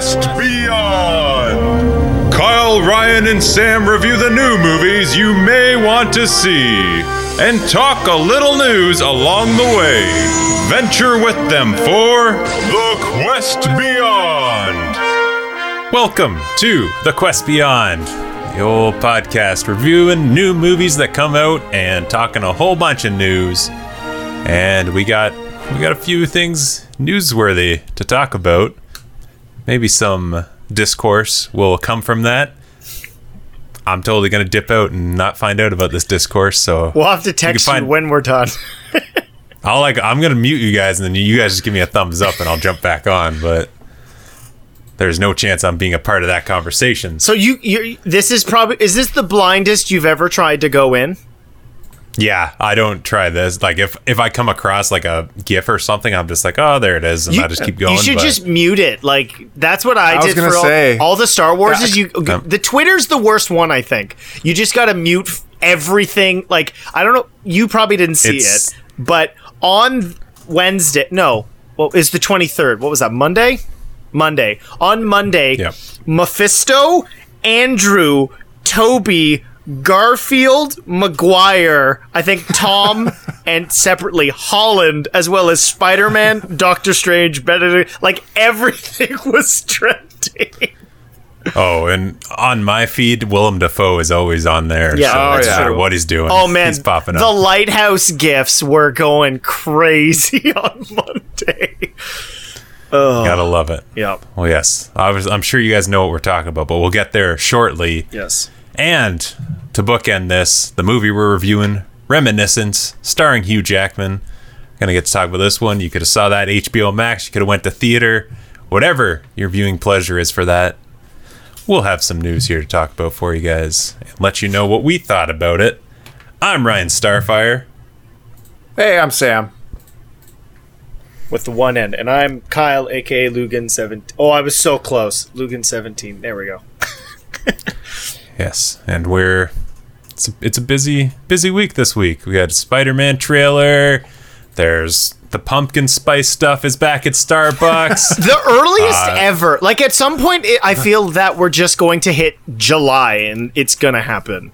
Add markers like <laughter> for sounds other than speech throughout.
Quest Beyond. Kyle, Ryan, and Sam review the new movies you may want to see and talk a little news along the way. Venture with them for The Quest Beyond. Welcome to The Quest Beyond, the old podcast reviewing new movies that come out and talking a whole bunch of news. And we got we got a few things newsworthy to talk about. Maybe some discourse will come from that. I'm totally gonna dip out and not find out about this discourse, so We'll have to text you, find- when we're done. <laughs> I'll like I'm gonna mute you guys and then you guys just give me a thumbs up and I'll jump back on, but there's no chance I'm being a part of that conversation. So you, you, this is probably is this the blindest you've ever tried to go in? Yeah, I don't try this. Like if if I come across like a GIF or something, I'm just like, oh, there it is, and You, I just keep going. you should but- just mute it. Like that's what I, I was did gonna for all, say. all the Star Wars. Is you Yeah. the Twitter's the worst one. I think you just got to mute everything. Like I don't know. You probably didn't see it, but on Wednesday, no, what is the twenty third? What was that? Monday. Monday. On Monday, Yep. Mephisto, Andrew, Tobey, Garfield, Maguire, I think Tom, <laughs> and separately Holland, as well as Spider Man, Doctor Strange, Benedict. Like everything <laughs> was trending. Oh, and on my feed, Willem Dafoe is always on there. Yeah. so Oh, yeah. matter what he's doing. Oh man, he's popping the lighthouse gifts were going crazy <laughs> on Monday. Oh. Gotta love it. Yep. Well, yes, I was, I'm sure you guys know what we're talking about, but we'll get there shortly. Yes. And to bookend this, the movie we're reviewing, Reminiscence, starring Hugh Jackman. Gonna get to talk about this one. You could have saw that HBO Max. You could have went to theater. Whatever your viewing pleasure is for that, we'll have some news here to talk about for you guys and let you know what we thought about it. I'm Ryan Starfire. Hey, I'm Sam. With the one end, and I'm Kyle, aka Lugan seventeen. Oh, I was so close. Lugan seventeen. There we go. <laughs> Yes, and we're it's a, it's a busy busy week this week. We had a Spider-Man trailer. There's the pumpkin spice stuff is back at Starbucks. <laughs> The earliest Uh, ever. Like at some point, it, I feel that we're just going to hit July, and it's gonna happen.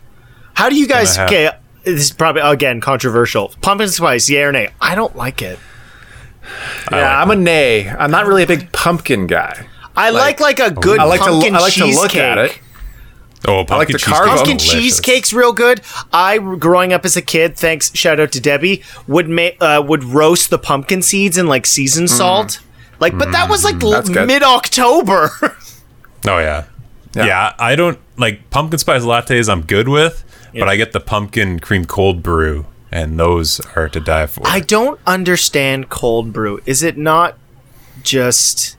How do you guys? Gonna Okay, this is probably again controversial. Pumpkin spice, yeah or nay? I don't like it. Yeah, I'm a nay. I'm not really a big pumpkin guy. I like like, a good I like to pumpkin I like to cheesecake. look at it. Oh, pumpkin like the cheesecake. Pumpkin delicious. cheesecake's real good. I, growing up as a kid, thanks shout out to Debbie, would make uh, would roast the pumpkin seeds in like seasoned salt. Like, but that was like Mm. Good. mid October. <laughs> Oh yeah. yeah, Yeah. I don't like pumpkin spice lattes. I'm good with, but I get the pumpkin cream cold brew, and those are to die for. I don't understand cold brew. Is it not just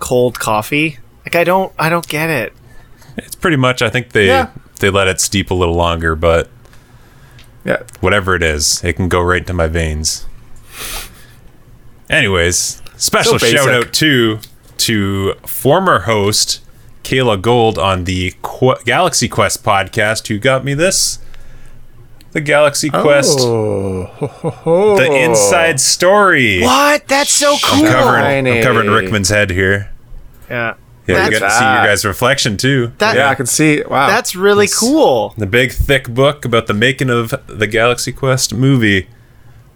cold coffee? Like I don't I don't get it. It's pretty much. I think they Yeah. they let it steep a little longer, but Yeah. whatever it is, it can go right into my veins. Anyways, special So shout out to to former host Kayla Gold on the Qu- Galaxy Quest podcast who got me this the Galaxy Quest Oh. <laughs> the inside story. What? That's so cool. I'm covering, I'm covering Rickman's head here. Yeah. Yeah, That's- you got to see your guys' reflection too. That Yeah, I can see. Wow. that's really cool. the big thick book about the making of the Galaxy Quest movie.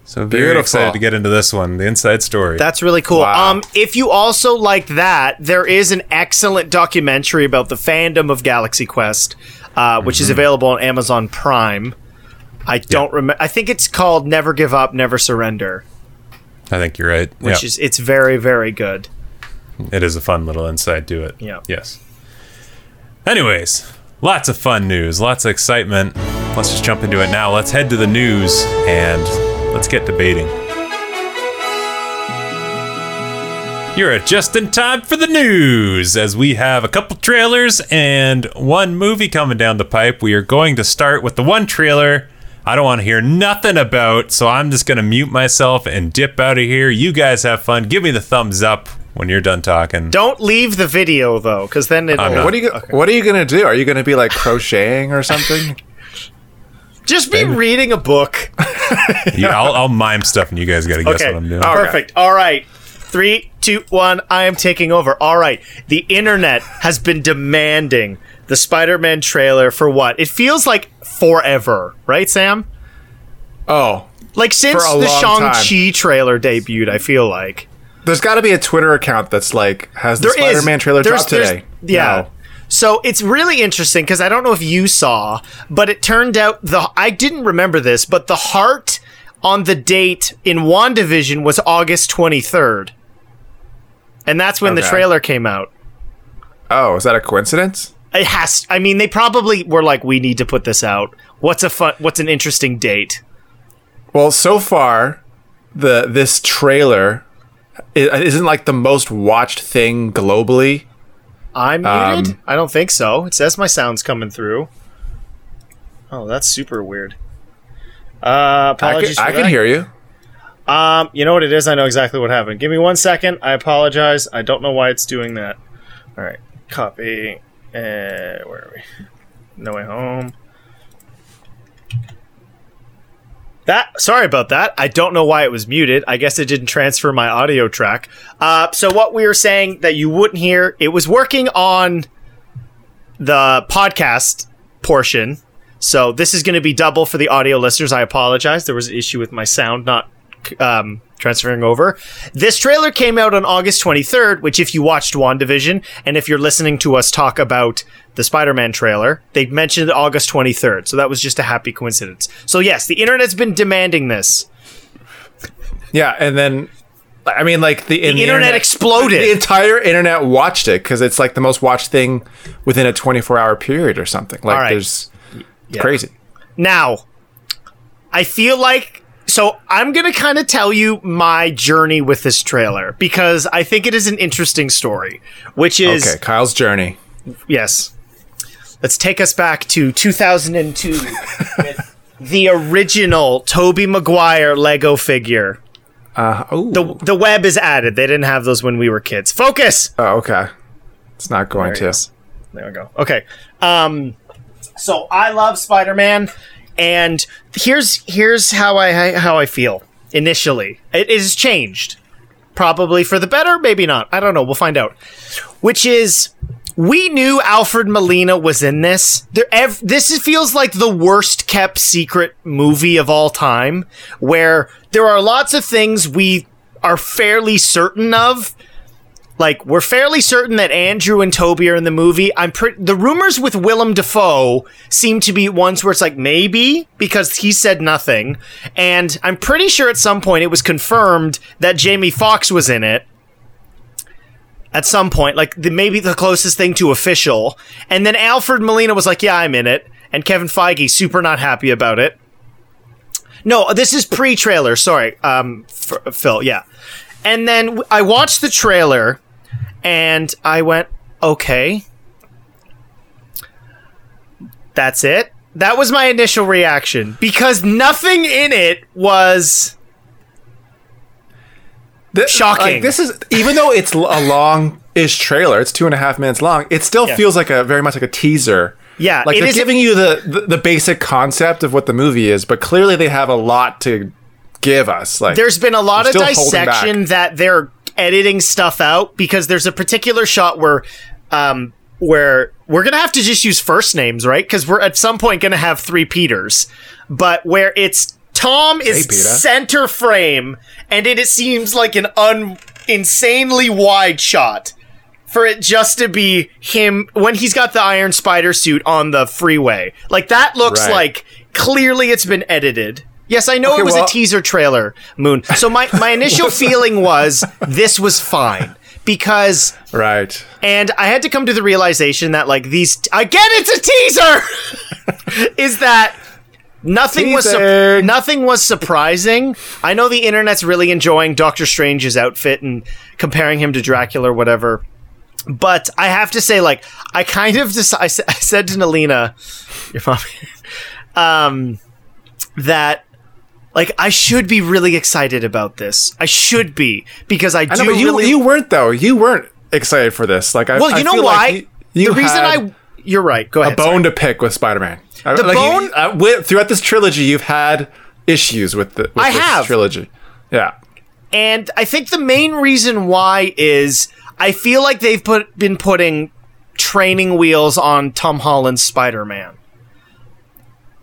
So very Beautiful. excited to get into this one, the inside story. That's really cool. Wow. Um, if you also like that, there is an excellent documentary about the fandom of Galaxy Quest, uh, which Mm-hmm. is available on Amazon Prime. I don't remember. I think it's called "Never Give Up, Never Surrender," I think you're right. which Yeah. is it's very very good. It is a fun little insight to it. Yeah. Yes. Anyways, lots of fun news, lots of excitement. Let's just jump into it now. Let's head to the news and let's get debating. You're just in time for the news as we have a couple trailers and one movie coming down the pipe. We are going to start with the one trailer I don't want to hear nothing about, so I'm just going to mute myself and dip out of here. You guys have fun. Give me the thumbs up when you're done talking. Don't leave the video though, because then it'll I'm not. What are you go- What are you gonna do? Are you gonna be like crocheting or something? <laughs> just be reading a book. <laughs> yeah, I'll, I'll mime stuff and you guys got to guess Okay. what I'm doing. Okay. Perfect. All right. Three, two, one. I am taking over. All right. The internet has been demanding the Spider-Man trailer for what? It feels like forever, right, Sam? Oh, Like since the. Shang-Chi trailer debuted, I feel like. There's got to be a Twitter account that's like has the There is. Spider-Man trailer There's- dropped today. Yeah. No. So it's really interesting because I don't know if you saw, but it turned out the I didn't remember this, but the heart on the date in WandaVision was August 23rd. And that's when the trailer came out. Oh, is that a coincidence? It has I mean they probably were like we need to put this out. What's a fun what's an interesting date? Well, so far, the this trailer isn't like the most watched thing globally. I'm muted? Um, I don't think so. It says my sound's coming through. Oh, that's super weird. Uh, I apologies. can, I can hear you. Um, you know what it is? I know exactly what happened. Give me one second. I apologize. I don't know why it's doing that. All right, copy. Uh, where are we? No way home. That sorry about that. I don't know why it was muted. I guess it didn't transfer my audio track. Uh, so what we were saying that you wouldn't hear, it was working on the podcast portion. So this is going to be double for the audio listeners. I apologize. There was an issue with my sound not um, transferring over. This trailer came out on August 23rd, which if you watched WandaVision and if you're listening to us talk about the Spider-Man trailer, they mentioned August 23rd. So that was just a happy coincidence. So yes, the internet's been demanding this. Yeah, and then I mean, like the, in The internet exploded. The entire internet watched it because it's like the most watched thing within a 24 hour period or something. Like, right. there's it's crazy. Now, I feel like so I'm going to kind of tell you my journey with this trailer because I think it is an interesting story, which is Okay, Kyle's journey. yes. Let's take us back to 2002 <laughs> with the original Tobey Maguire Lego figure. Uh, The the web is added. They didn't have those when we were kids. Focus. oh, okay. It's not going There to. There we go. Okay. Um, so I love Spider-Man, and here's here's how I how I feel initially. It, it changed, probably for the better, maybe not. I don't know. We'll find out. Which is. We knew Alfred Molina was in this. There, ev- this feels like the worst kept secret movie of all time, where there are lots of things we are fairly certain of, like we're fairly certain that Andrew and Tobey are in the movie. I'm pretty. The rumors with Willem Dafoe seem to be ones where it's like maybe because he said nothing, and I'm pretty sure at some point it was confirmed that Jamie Foxx was in it. At some point, like the, maybe the closest thing to official, and then Alfred Molina was like, "Yeah, I'm in it," and Kevin Feige super not happy about it. No, this is pre-trailer. Sorry, um, Phil. Yeah, and then I watched the trailer and I went, okay. That's it. That was my initial reaction because nothing in it was This, Shocking. like, this is even though it's a long-ish trailer. It's two and a half minutes long. It still Yeah. feels like a very much like a teaser. Yeah, like it they're is- giving you the, the the basic concept of what the movie is, but clearly they have a lot to give us. Like there's been a lot of They're still holding dissection that they're editing stuff out because there's a particular shot where um where we're gonna have to just use first names right? Because we're at some point gonna have three peters but where it's tom is Hey, center frame and it, it seems like an un insanely wide shot for it just to be him when he's got the iron spider suit on the freeway. Like that looks Right. like clearly it's been edited yes i know Okay, it was well- a teaser trailer moon. So my, my initial <laughs> feeling was this was fine because right. and i had to come to the realization that like these again it's a teaser! <laughs> Is that nothing was su- nothing was surprising. I know the internet's really enjoying doctor strange's outfit and comparing him to dracula or whatever. But I have to say, like, I kind of just I, I said to Nalina, your mom, <laughs> um, that like I should be really excited about this. I should be because I do I know, but you really. you weren't though. You weren't excited for this. Like I well, I you know feel why? like you, you the reason I. You're right. Go ahead. a bone to pick with Spider-Man. The like bone- you, uh, with, throughout this trilogy, you've had issues with the with I this have. trilogy. Yeah. And I think the main reason why is I feel like they've put been putting training wheels on Tom Holland's Spider-Man.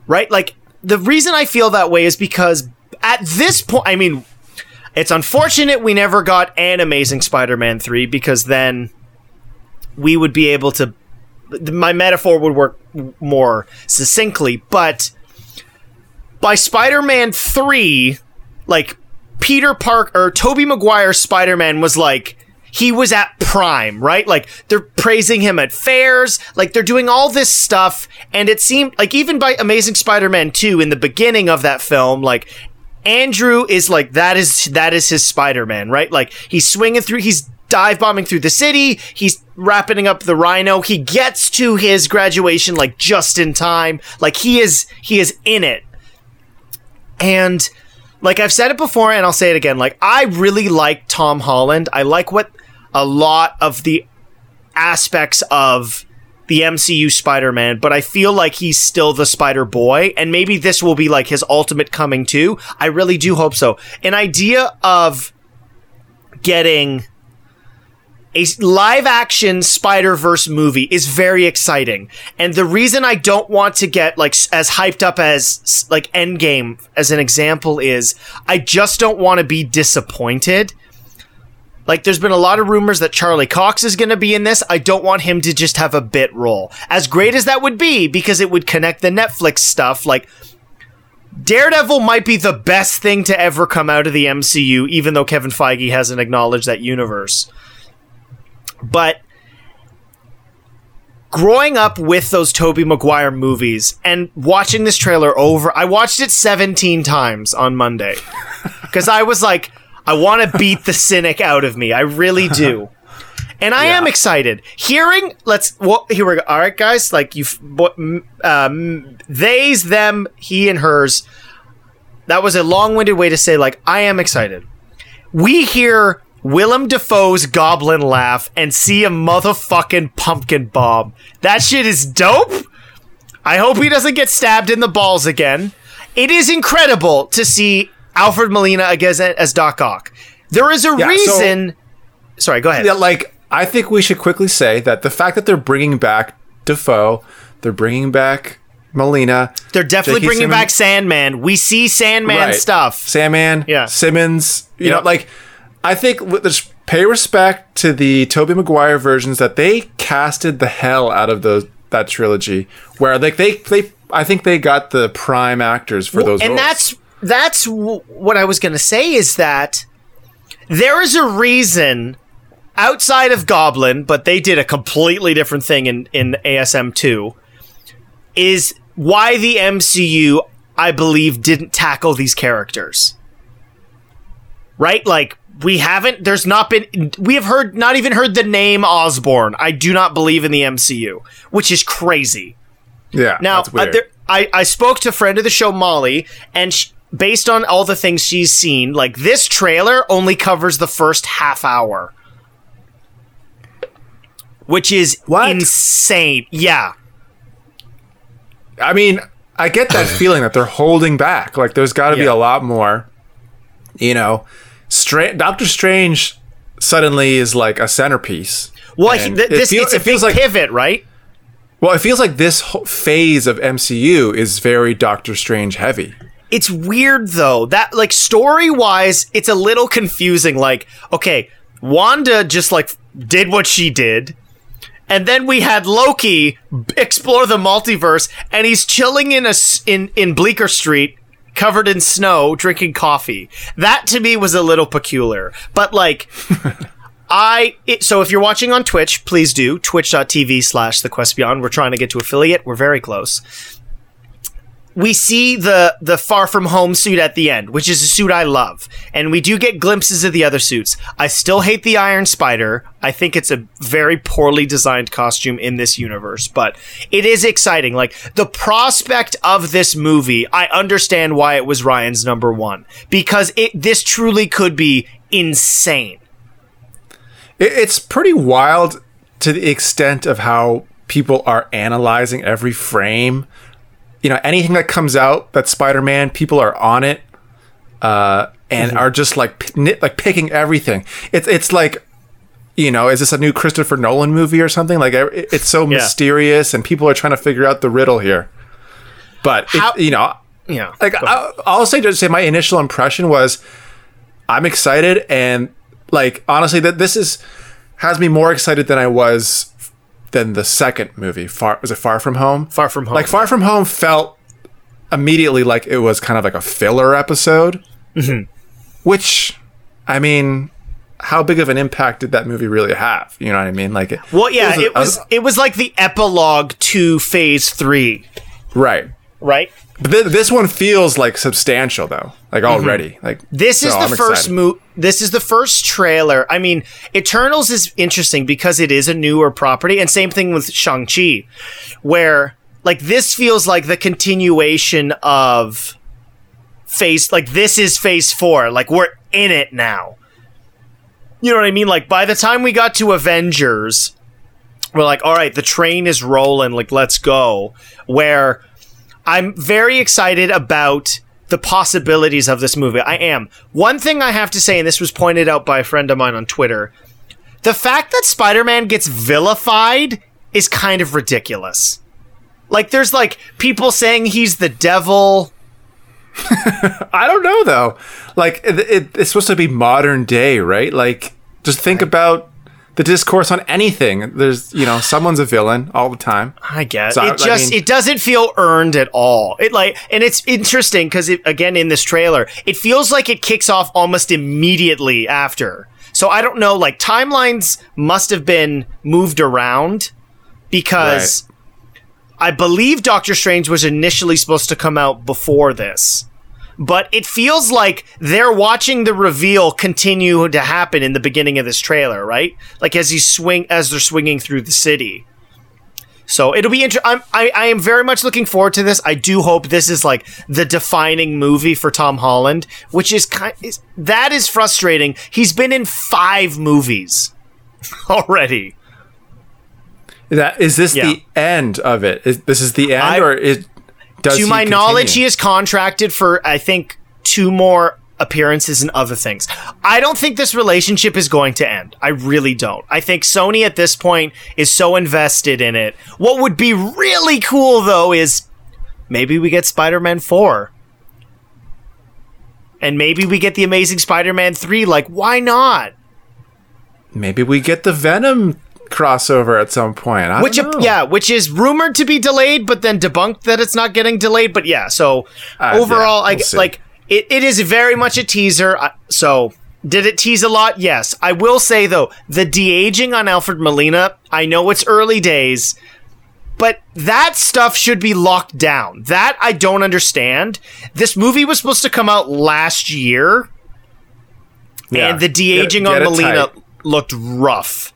Right? Like the reason I feel that way is because at this point, I mean, it's unfortunate we never got an Amazing Spider-Man 3 because then we would be able to my metaphor would work more succinctly, but by Spider-Man 3, like Peter Park or Tobey Maguire's Spider-Man was like he was at prime, right? Like they're praising him at fairs, like they're doing all this stuff and it seemed like even by Amazing Spider-Man 2 in the beginning of that film, like Andrew is like that is that is his Spider-Man, right? Like he's swinging through he's dive bombing through the city. He's wrapping up the rhino. He gets to his graduation like just in time. Like he is he is in it. And like I've said it before and I'll say it again, like I really like Tom Holland. I like what a lot of the aspects of the MCU Spider-Man, but I feel like he's still the Spider-Boy and maybe this will be like his ultimate coming too. I really do hope so. An idea of getting a live action Spider Verse movie is very exciting. And the reason I don't want to get like as hyped up as like Endgame as an example is I just don't want to be disappointed. Like there's been a lot of rumors that Charlie Cox is going to be in this. I don't want him to just have a bit role. As great as that would be because it would connect the Netflix stuff like Daredevil might be the best thing to ever come out of the MCU even though Kevin Feige hasn't acknowledged that universe. But growing up with those Tobey Maguire movies and watching this trailer over, I watched it 17 times on Monday. Because I was like, I want to beat the cynic out of me. I really do. <laughs> And I yeah. am excited. Hearing, let's, well, here we go. All right, guys, like you, um, they's, them, he, and hers. That was a long winded way to say, like, I am excited. We hear Willem Dafoe's goblin laugh and see a motherfucking pumpkin bomb. That shit is dope. I hope he doesn't get stabbed in the balls again. It is incredible to see Alfred Molina again as Doc Ock. There is a yeah, reason. So, sorry, go ahead. Yeah, like I think we should quickly say that the fact that they're bringing back Dafoe, they're bringing back Molina. They're definitely J.K. bringing Simmons. back Sandman. We see Sandman right. stuff. Sandman, yeah. Simmons. You yep. know, like I think let's pay respect to the Tobey Maguire versions that they casted the hell out of those that trilogy, where like they they I think they got the prime actors for those. And roles. that's that's w- what I was going to say is that there is a reason outside of Goblin, but they did a completely different thing in in ASM two. Is why the MCU, I believe, didn't tackle these characters. Right, like we haven't there's not been we have heard not even heard the name Osborn. I do not believe in the MCU, which is crazy. Yeah. Now, uh, there, I I spoke to a friend of the show Molly and she, based on all the things she's seen, like this trailer only covers the first half hour. Which is what? insane. Yeah. I mean, I get that <clears throat> feeling that they're holding back. Like there's got to yeah. be a lot more, you know Stra- Doctor Strange suddenly is like a centerpiece. Well, he, th- this, it feel, it's a it feels like, pivot, right? Well, it feels like this phase of MCU is very Doctor Strange heavy. It's weird though. That like story wise, it's a little confusing. Like, okay, Wanda just like did what she did. And then we had Loki explore the multiverse, and he's chilling in a in in Bleecker Street covered in snow drinking coffee. That to me was a little peculiar. But like <laughs> I it, so if you're watching on Twitch, please do twitch.tv slash the quest beyond. We're trying to get to affiliate. We're very close we see the the far from home suit at the end, which is a suit I love, and we do get glimpses of the other suits. I still hate the Iron Spider. I think it's a very poorly designed costume in this universe, but it is exciting. Like the prospect of this movie, I understand why it was Ryan's number one because it this truly could be insane. It's pretty wild to the extent of how people are analyzing every frame you know anything that comes out that Spider-Man, people are on it. Uh, and are just like p- nit, like picking everything. It's it's like you know, is this a new Christopher Nolan movie or something? Like it- it's so Yeah. mysterious, and people are trying to figure out the riddle here. But it- How- you know, Yeah. like I, I'll say just say my initial impression was I'm excited and like honestly that this is has me more excited than I was than the second movie. Far was it Far From Home? Far From Home, Like Far From Home felt immediately like it was kind of like a filler episode. Mm-hmm. Which I mean how big of an impact did that movie really have? You know what I mean? Like it, Well, yeah, a- it was it was like the epilogue to Phase Three, right. right? But th- this one feels like substantial though. Like already. Like Mm-hmm. This is the I'm first excited. mo- This is the first trailer. I mean, Eternals is interesting because it is a newer property, and same thing with Shang Chi, where like this feels like the continuation of Phase. Like this is Phase Four. Like we're in it now. You know what I mean? Like by the time we got to Avengers, we're like, all right, the train is rolling. Like let's go. Where I'm very excited about the possibilities of this movie. I am. One thing I have to say, and this was pointed out by a friend of mine on Twitter the fact that Spider Man gets vilified is kind of ridiculous. Like, there's like people saying he's the devil. <laughs> I don't know though. Like it, it, it's supposed to be modern day, right? Like just think about the discourse on anything. There's you know someone's a villain all the time. I guess So, I- it just I mean- it doesn't feel earned at all. It like and it's interesting because it again in this trailer it feels like it kicks off almost immediately after. So I don't know. Like timelines must have been moved around because I believe Doctor Strange was initially supposed to come out before this. But it feels like they're watching the reveal continue to happen in the beginning of this trailer, right? Like as you swing, as they're swinging through the city. So it'll be interesting. I, I am very much looking forward to this. I do hope this is like the defining movie for Tom Holland, which is kind is, that is frustrating. He's been in five movies <laughs> already. That is this Yeah. the end of it? Is this is the end, I- or is does to my knowledge, he is contracted for I think two more appearances and other things. I don't think this relationship is going to end. I really don't. I think Sony at this point is so invested in it. What would be really cool though is maybe we get Spider-Man 4. And maybe we get the Amazing Spider-Man 3 like why not? maybe we get the Venom crossover at some point. I Which yeah, which is rumored to be delayed, but then debunked that it's not getting delayed. But yeah, so Uh, overall, yeah, I we'll see. like it. It is very much a teaser. So did it tease a lot? Yes. I will say though, the de aging on Alfred Molina. I know it's early days, but that stuff should be locked down. That I don't understand. This movie was supposed to come out last year, Yeah. and the de aging on Molina tight. looked rough.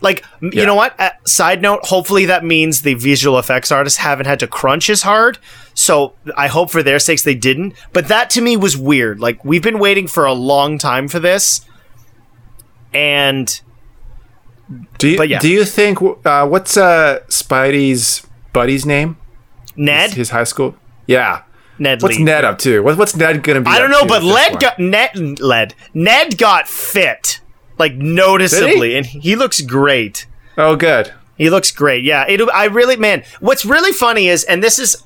Like, m you know what? Uh, side note, hopefully that means the visual effects artists haven't had to crunch as hard. So I hope for their sakes they didn't. But that to me was weird. Like, we've been waiting for a long time for this. And Do you, but yeah. do you think uh, what's uh, Spidey's buddy's name? Ned? His high school. Yeah. Ned What's Lee. Ned up to? What, what's Ned gonna be? I don't know, but Led got Ned led. Ned got fit. Like noticeably, and he looks great. Oh, good. He looks great. Yeah, it. I really, man. What's really funny is, and this is,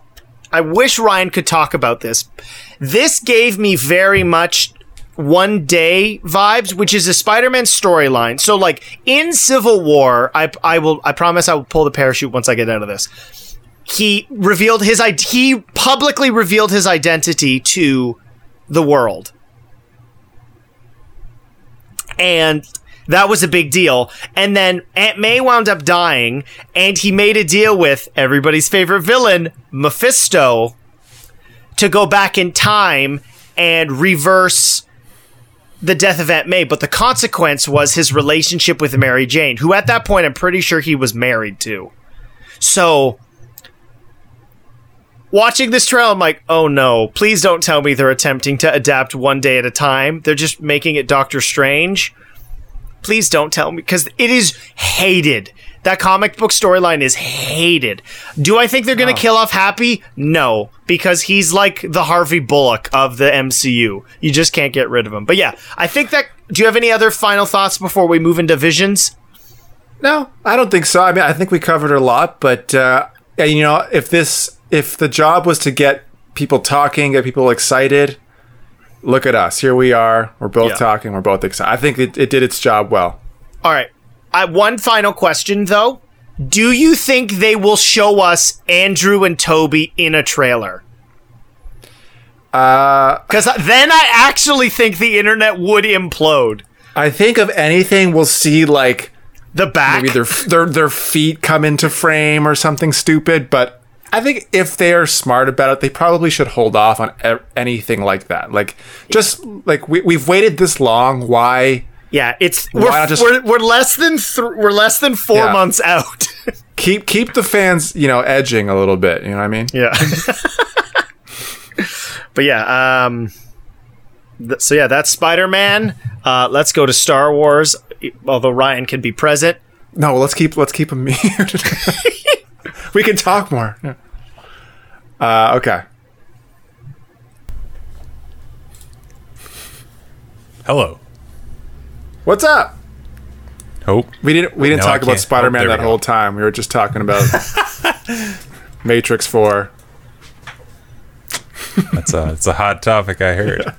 I wish Ryan could talk about this. This gave me very much one day vibes, which is a Spider-Man storyline. So, like in Civil War, I, I will, I promise, I will pull the parachute once I get out of this. He revealed his, id- he publicly revealed his identity to the world and that was a big deal. And then Aunt May wound up dying, and he made a deal with everybody's favorite villain, Mephisto, to go back in time and reverse the death of Aunt May. But the consequence was his relationship with Mary Jane, who at that point I'm pretty sure he was married to. So. Watching this trail, I'm like, oh no, please don't tell me they're attempting to adapt one day at a time. They're just making it Doctor Strange please don't tell me because it is hated. That comic book storyline is hated. Do I think they're going to kill off Happy? No, because he's like the Harvey Bullock of the MCU. You just can't get rid of him. But yeah, I think that. Do you have any other final thoughts before we move into Visions? No, I don't think so. I mean, I think we covered a lot, but uh, you know, if this, if the job was to get people talking, get people excited, look at us. Here we are. We're both Yeah. talking. We're both excited. I think it, it did its job well. All right. I, one final question, though. Do you think they will show us Andrew and Tobey in a trailer? Uh, Because then I actually think the internet would implode. I think of anything, we'll see like The back. maybe their their their feet come into frame or something stupid. But I think if they are smart about it, they probably should hold off on e- anything like that. Like just like we we've waited this long. Why yeah, it's Why we're, not just- we're, we're less than th- we're less than four Yeah. months out. <laughs> keep keep the fans you know edging a little bit? You know what I mean? yeah. <laughs> but yeah, um th- so yeah, that's Spider-Man. Uh let's go to Star Wars although Ryan can be present. No, let's keep let's keep him <laughs> muted. <laughs> we can talk more. Yeah. Uh, okay. Hello. What's up? Hope. We didn't we didn't No, talk about. Spider Oh, Man there that whole time. We were just talking about <laughs> Matrix Four. That's a it's a hot topic. I heard.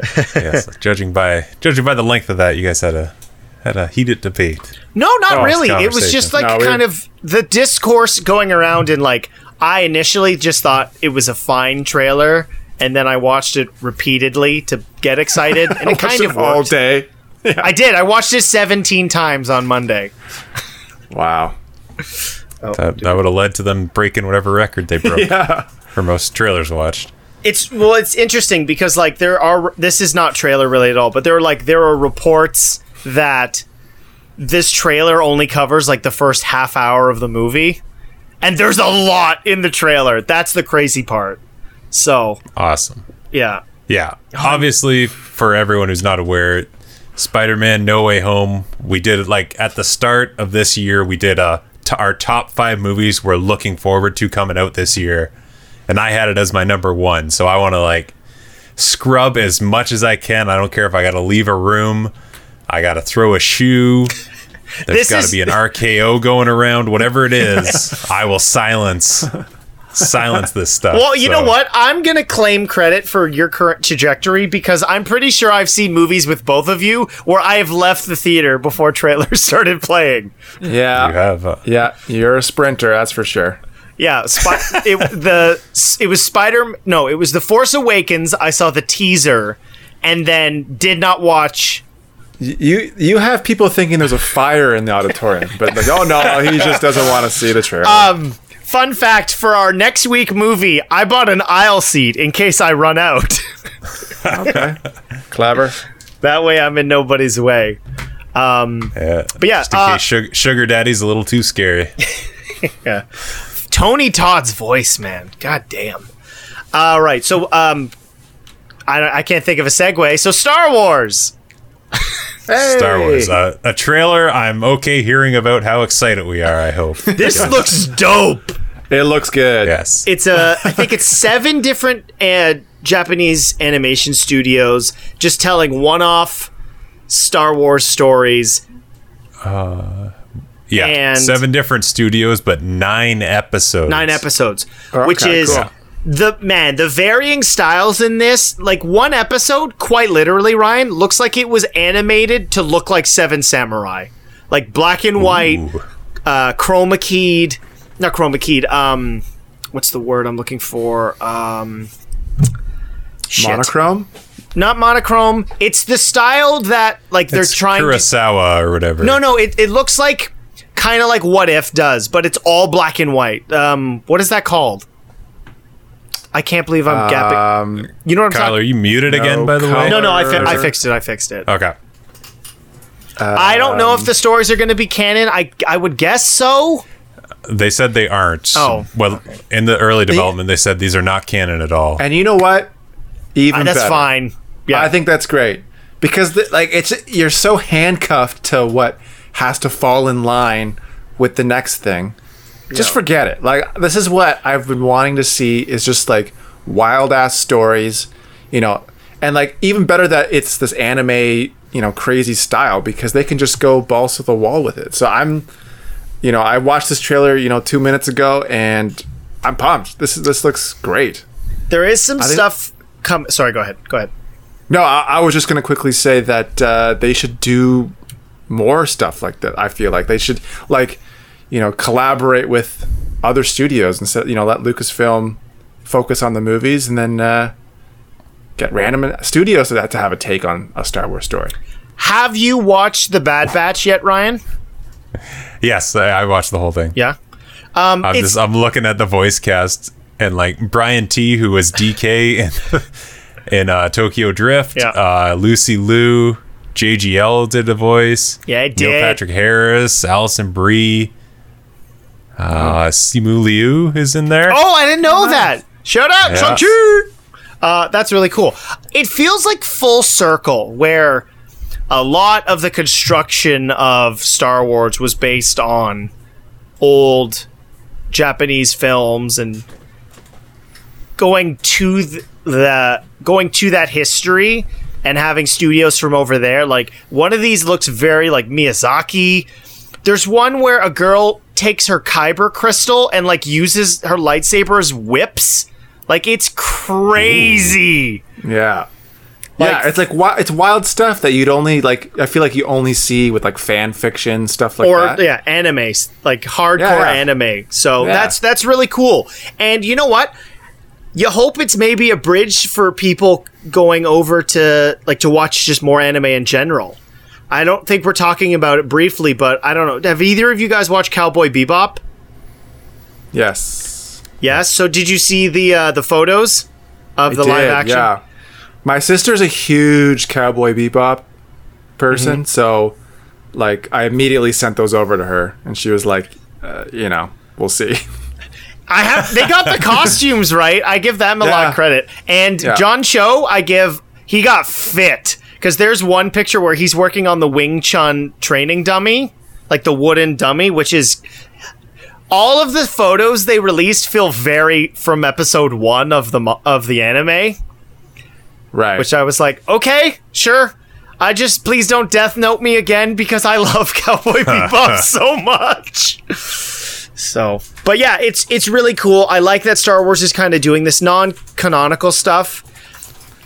<laughs> yes, judging by judging by the length of that, you guys had a had a heated debate. No, not Oh, really. It was just like conversation. No, we- kind of the discourse going around and like I initially just thought it was a fine trailer and then I watched it repeatedly to get excited and <laughs> it kind Watched of all worked. day. <laughs> I did. I watched it 17 times on Monday. Wow. Oh, that, that would have led to them breaking whatever record they broke <laughs> Yeah. for most trailers watched. It's well, it's interesting because like there are this is not trailer related at all, but there are like there are reports that this trailer only covers like the first half hour of the movie, and there's a lot in the trailer. That's the crazy part. So Awesome. yeah, Yeah. Obviously, for everyone who's not aware, Spider Man No Way Home, we did like at the start of this year, we did uh, t- our top five movies we're looking forward to coming out this year. And I had it as my number one. So I want to like scrub as much as I can. I don't care if I got to leave a room, I got to throw a shoe. <laughs> There's got to is- be an RKO going around, whatever it is. I will silence silence this stuff. Well, you know what? I'm gonna claim credit for your current trajectory because I'm pretty sure I've seen movies with both of you where I have left the theater before trailers <laughs> started playing. Yeah. You have uh, Yeah. You're a sprinter, that's for sure. Yeah, Spi- it, the it was Spider. No, it was The Force Awakens. I saw the teaser, and then did not watch. You you have people thinking there's a fire in the auditorium, <laughs> but like, oh no, he just doesn't want to see the trailer. Um, fun fact for our next week movie, I bought an aisle seat in case I run out. <laughs> okay. Clever. that way, I'm in nobody's way. Um, Yeah. But yeah, Just in uh, case sugar, sugar Daddy's a little too scary. <laughs> yeah. Tony Todd's voice, man. God damn. All right, so um, I I can't think of a segue. So Star Wars. Hey. Star Wars. Uh, a trailer. I'm okay hearing about how excited we are. I hope. <laughs> This looks dope. It looks good. yes. it's a I think it's <laughs> seven different uh, Japanese animation studios just telling one-off Star Wars stories. Uh yeah. and- Seven different studios, but nine episodes. Nine episodes, Okay, which is cool. The man the varying styles in this. Like one episode, quite literally, Ryan looks like it was animated to look like Seven Samurai, like black and white, Ooh. uh, chroma keyed, not chroma keyed. Um, what's the word I'm looking for? Um. shit. Monochrome. not monochrome. It's the style that like they're It's trying to. Kurosawa or whatever. No, no, it, it looks like kind of like What If does, but it's all black and white. Um, what is that called? I can't believe I'm gapping. Um, You know what I'm Kyle, are talking? you muted again? By the way. No, no, I, fi- I fixed it. I fixed it. Okay. I don't know if the stories are going to be canon. I I would guess so. They said they aren't. Oh. Well, in the early development, they said these are not canon at all. and you know what? Even Uh, that's better. fine. Yeah, I think that's great because the, like it's you're so handcuffed to what has to fall in line with the next thing, just forget it. Like this is what I've been wanting to see is just like wild ass stories, you know, and like even better that it's this anime, you know, crazy style because they can just go balls to the wall with it. So I'm, you know, I watched this trailer, you know, two minutes ago, and I'm pumped. This is this looks great. There is some think- stuff. Come. Sorry. Go ahead. Go ahead. No, I, I was just going to quickly say that uh, they should do more stuff like that. I feel like they should, like, you know, collaborate with other studios instead. You know, let Lucasfilm focus on the movies, and then uh, get random studios to that to have a take on a Star Wars story. Have you watched the Bad Batch yet, Ryan? Yes, I, I watched the whole thing. Yeah. Um, I'm just I'm looking at the voice cast and like Brian Tee, who was DK in <laughs> in uh, Tokyo Drift. Yeah. Uh, Lucy Liu, JGL did a voice. Yeah, I Neil. Patrick Harris, Alison Brie. Uh, Simu Liu is in there. oh, I didn't know that. Shut up, Yeah. Shang-Chi! Uh, that's really cool. It feels like full circle, where a lot of the construction of Star Wars was based on old Japanese films and going to th- the going to that history and having studios from over there. Like one of these looks very like Miyazaki. There's one where a girl takes her kyber crystal and like uses her lightsaber as whips. Like it's crazy. Yeah. Like- yeah, it's like it's wild stuff that you'd only like. I feel like you only see with like fan fiction stuff like or that. yeah, anime, like hardcore Yeah, yeah. anime. So Yeah. that's that's really cool. And you know what? You hope it's maybe a bridge for people going over to like to watch just more anime in general. I don't think we're talking about it briefly, but I don't know. Have either of you guys watched Cowboy Bebop? Yes. Yes. So did you see the uh, the photos of the I live action? Yeah. My sister's a huge Cowboy Bebop person, so like I immediately sent those over to her, and she was like, uh, you know, we'll see. <laughs> I have. They got the <laughs> costumes right. I give them a lot of credit. And Yeah. John Cho, I give he got fit because there's one picture where he's working on the Wing Chun training dummy, like the wooden dummy, which is all of the photos they released feel very from episode one of the of the anime. right. Which I was like, okay, sure. I just please don't death note me again because I <laughs> love Cowboy <laughs> Bebop so much. So, but yeah, it's it's really cool. I like that Star Wars is kind of doing this non-canonical stuff.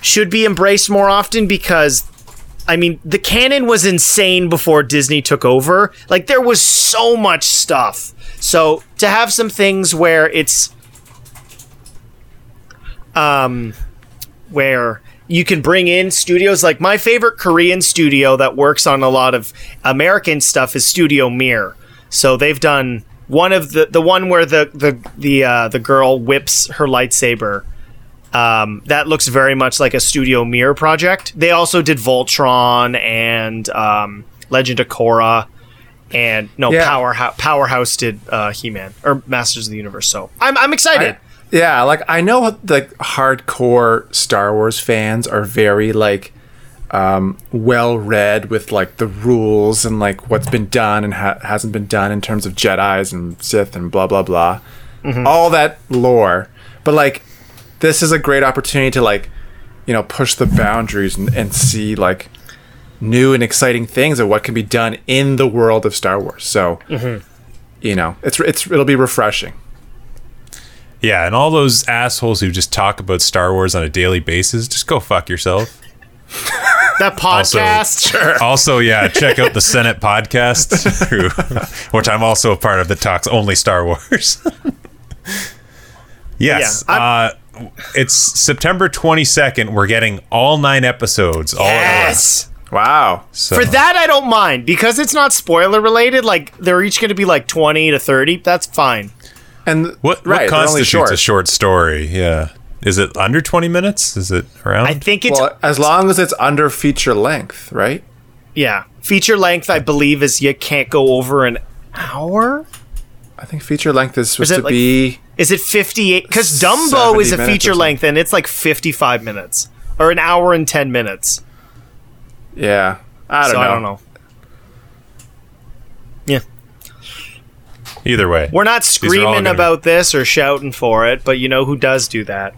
Should be embraced more often because I mean, the canon was insane before Disney took over. Like there was so much stuff. So, to have some things where it's um where you can bring in studios like my favorite Korean studio that works on a lot of American stuff is Studio Mir. So they've done one of the the one where the the the uh, the girl whips her lightsaber. Um, that looks very much like a Studio Mir project. They also did Voltron and um, Legend of Korra, and no Yeah. Powerhouse. Powerhouse did uh, He Man or Masters of the Universe. So I'm I'm excited. I- yeah, like I know like hardcore Star Wars fans are very like um, well read with like the rules and like what's been done and ha- hasn't been done in terms of Jedi's and Sith and blah blah blah, all that lore. But like, this is a great opportunity to like, you know, push the boundaries and, and see like new and exciting things of what can be done in the world of Star Wars. So, you know, it's it's it'll be refreshing. Yeah, and all those assholes who just talk about Star Wars on a daily basis, just go fuck yourself. <laughs> that podcast. Also, podcast. also, yeah, check out the Senate podcast, who, <laughs> which I'm also a part of that talks only Star Wars. <laughs> yes, Yeah, uh, it's September 22nd. We're getting all nine episodes. All. Yes. Wow. So, For that, I don't mind because it's not spoiler related. Like they're each going to be like twenty to thirty. That's fine. And what, right, what only constitutes short. a short story? Yeah, is it under 20 minutes? Is it around? I think it's Well, as long as it's under feature length, right? yeah. Feature length, I believe, is you can't go over an hour. I think feature length is supposed it to like- be. Is it fifty eight? Because Dumbo is a feature length, and it's like fifty five minutes or an hour and ten minutes. Yeah, I don't so know. I don't know. Yeah. Either way, We're not screaming gonna be- about this or shouting for it, but you know who does do that?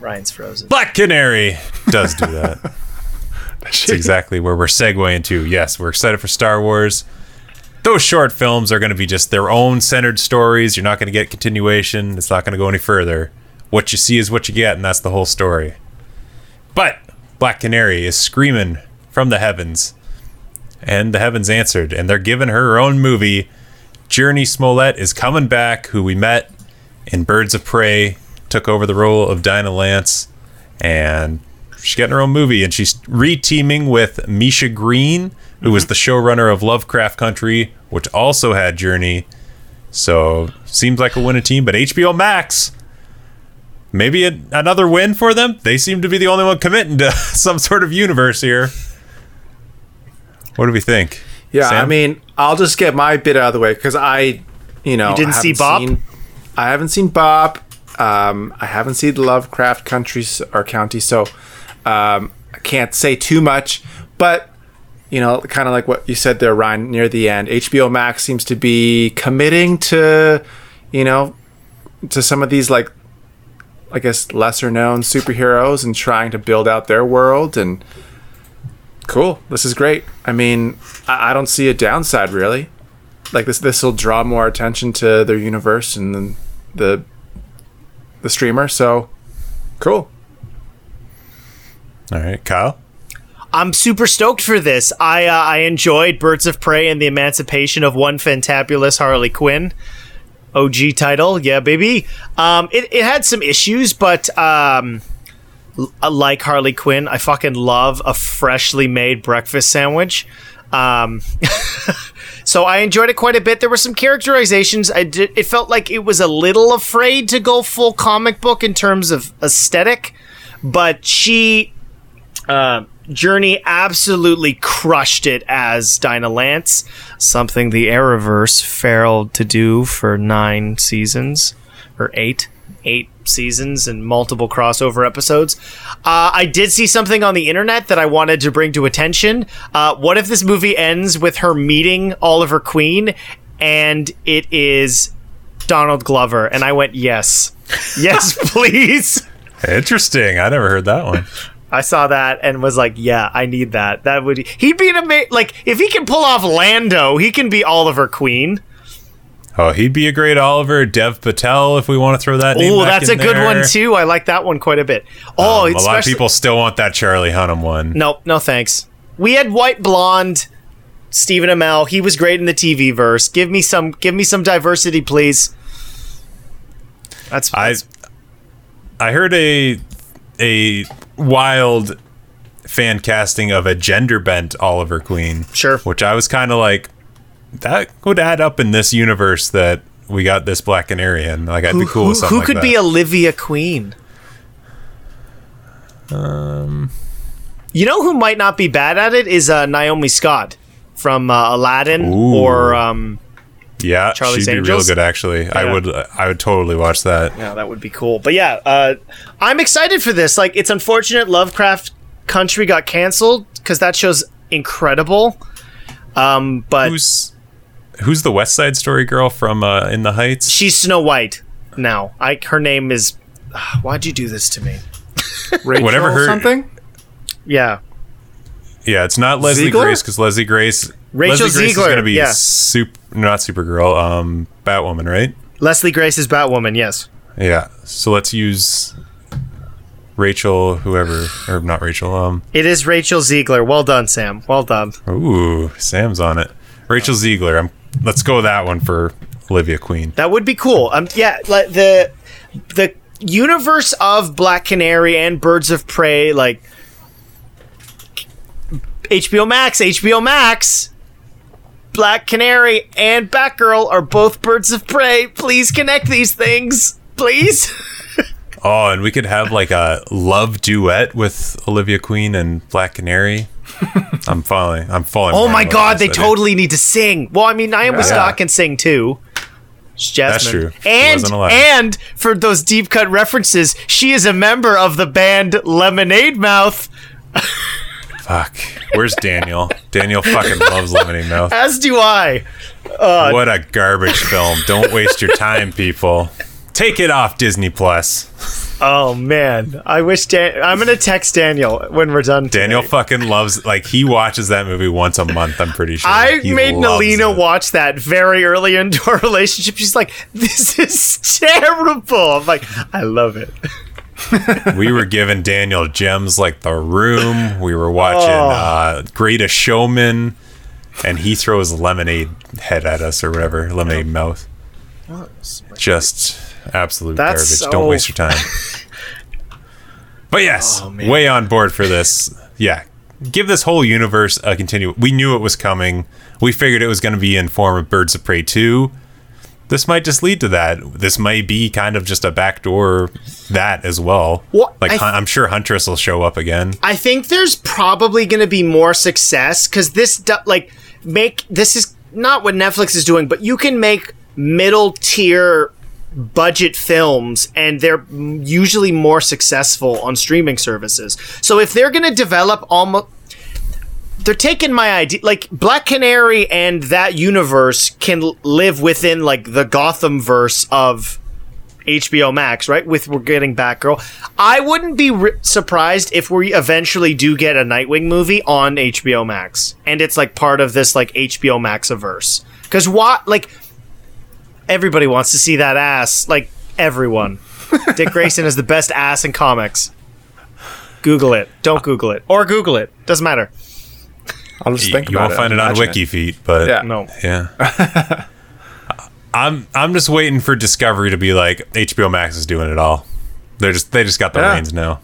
Ryan's frozen. Black Canary does do that. <laughs> That's exactly where we're segueing to. Yes, we're excited for Star Wars. Those short films are going to be just their own centered stories. You're not going to get continuation. It's not going to go any further. What you see is what you get, and that's the whole story. But Black Canary is screaming from the heavens, and the heavens answered, and they're giving her her own movie. Jurnee Smollett is coming back, who we met in Birds of Prey, took over the role of Dinah Lance, and she's getting her own movie, and she's re-teaming with Misha Green, who was the showrunner of Lovecraft Country, which also had Jurnee. So seems like a winning team, but HBO Max, maybe a, another win for them. They seem to be the only one committing to <laughs> some sort of universe here. What do we think? Yeah, I mean, I'll just get my bit out of the way because I, you know, You didn't see haven't seen- I haven't seen Bob. Um, I haven't seen Lovecraft Country or County, so um, I can't say too much. But you know, kind of like what you said there, Ryan, near the end, HBO Max seems to be committing to, you know, to some of these like, I guess lesser known superheroes and trying to build out their world and cool this is great. I mean i, I don't see a downside really. Like this this will draw more attention to their universe and then the the streamer so cool. All right, Kyle. I'm super stoked for this. I uh, I enjoyed Birds of Prey and the Emancipation of One Fantabulous Harley Quinn. OG title, yeah, baby. Um, it, it had some issues, but um, l- like Harley Quinn, I fucking love a freshly made breakfast sandwich. Um, <laughs> so I enjoyed it quite a bit. There were some characterizations. I did. It felt like it was a little afraid to go full comic book in terms of aesthetic, but she uh, Jurnee absolutely crushed it as Dinah Lance, something the Arrowverse failed to do for nine seasons or eight, eight seasons and multiple crossover episodes. Uh, I did see something on the internet that I wanted to bring to attention. Uh, what if this movie ends with her meeting Oliver Queen and it is Donald Glover? And I went, yes, yes, <laughs> please. Interesting. I never heard that one. I saw that and was like, yeah, I need that. That would he'd be an amazing like if he can pull off Lando, he can be Oliver Queen. Oh, he'd be a great Oliver. Dev Patel, if we want to throw that name. Oh, that's a in good there. one too. I like that one quite a bit. Oh, Um, a lot of people still want that Charlie Hunnam one. No, no thanks. We had white blonde Stephen Amell. He was great in the TV verse. Give me some give me some diversity, please. That's, I that's I heard a a wild fan casting of a gender bent Oliver Queen. Sure. Which I was kind of like that would add up in this universe that we got this Black Canary in. Like I'd who, be cool who, with something who like could that. be Olivia Queen? Um You know who might not be bad at it is uh, Naomi Scott from uh, Aladdin Ooh. or um yeah, Charlie's she'd be Angels? real good actually. I would I would totally watch that. Yeah, that would be cool. But yeah, uh, I'm excited for this. Like, it's unfortunate Lovecraft Country got canceled because that show's incredible. Um, but Who's who's the West Side Story girl from uh, In the Heights? she's Snow White now. I her name is. why'd you do this to me? <laughs> Rachel Whatever her- something Yeah, Yeah, it's not Leslie Ziegler? Grace because Leslie Grace. Rachel Leslie Grace Ziegler, is going to be yeah. super, not Supergirl, um, Batwoman, right? Leslie Grace is Batwoman. Yes. Yeah. So let's use Rachel, whoever, or not Rachel. Um, It is Rachel Zegler. Well done, Sam. Well done. ooh, Sam's on it. Rachel Zegler. I'm. Let's go with that one for Olivia Queen. That would be cool. Um, yeah, like the the universe of Black Canary and Birds of Prey, like HBO Max, HBO Max, Black Canary and Batgirl are both Birds of Prey. Please connect these things, please. <laughs> Oh, and we could have like a love duet with Olivia Queen and Black Canary. <laughs> I'm falling. I'm falling. Oh my God, they totally need to sing. Well, I mean, Naomi Yeah. Scott can sing too. It's That's true. And and for those deep cut references, she is a member of the band Lemonade Mouth. <laughs> Fuck. Where's Daniel? Daniel fucking loves Lemonade Mouth. As do I. Uh, what a garbage film. Don't waste your time, people. Take it off Disney Plus. Oh man, I wish Dan- I'm gonna text Daniel when we're done. Daniel today. fucking loves like he watches that movie once a month, I'm pretty sure. I He made Nalina it. watch that very early into our <laughs> relationship. She's like, "This is <laughs> terrible." I'm like, "I love it." We were giving Daniel gems like The Room. We were watching Oh. uh, Greatest Showman, and he throws lemonade head at us or whatever, lemonade mouth. Just absolute That's garbage. so- Don't waste your time. <laughs> but yes, Oh, way on board for this. Yeah, give this whole universe a continue. We knew it was coming. We figured it was going to be in form of Birds of Prey 2. This might just lead to that. This might be kind of just a backdoor that as well. Well, like Hun- I'm sure Huntress will show up again. I think there's probably going to be more success because this, do- like, make this is not what Netflix is doing, but you can make middle tier budget films and they're usually more successful on streaming services. So if they're going to develop almost they're taking my idea like Black Canary and that universe can live within like the Gotham verse of HBO Max, right? With we're getting Batgirl. I wouldn't be ri surprised if we eventually do get a Nightwing movie on HBO Max, and it's like part of this like HBO Maxiverse. Because what, like, everybody wants to see that ass. Like everyone, <laughs> Dick Grayson is the best ass in comics. Google it. Don't Google it, or Google it. Doesn't matter. I'll just think you about won't it. find it on imagine WikiFeet, but Yeah. No. yeah. I'm I'm just waiting for Discovery to be like HBO Max is doing it all. They're just they just got the Yeah. reins now.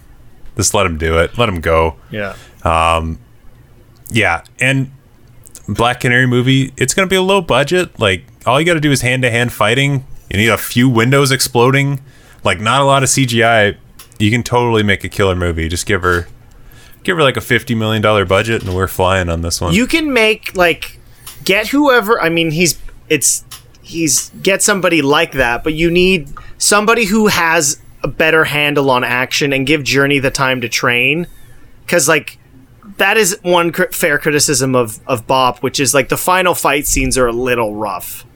Just let them do it. Let them go. Yeah. Um. Yeah, and Black Canary movie, it's gonna be a low budget. Like all you got to do is hand to hand fighting. You need a few windows exploding. Like not a lot of CGI. You can totally make a killer movie. Just give her, give her like a fifty million dollar budget, and we're flying on this one. you can make like get whoever i mean he's it's he's get somebody like that but you need somebody who has a better handle on action and give Jurnee the time to train. Because like that is one cr- fair criticism of of bop which is like the final fight scenes are a little rough.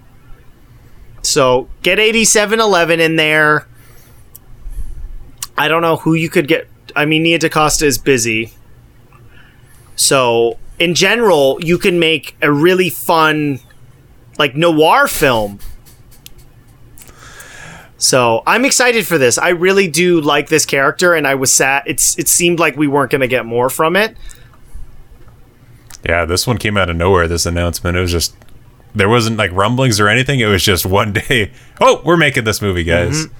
So get 8711 in there. I don't know who you could get i mean nia dacosta is busy so, in general, you can make a really fun, like noir film. So I'm excited for this. I really do like this character, and I was sad. It's it seemed like we weren't going to get more from it. Yeah, this one came out of nowhere. This announcement, it was just there wasn't like rumblings or anything. It was just one <laughs> day. Oh, we're making this movie, guys, mm-hmm.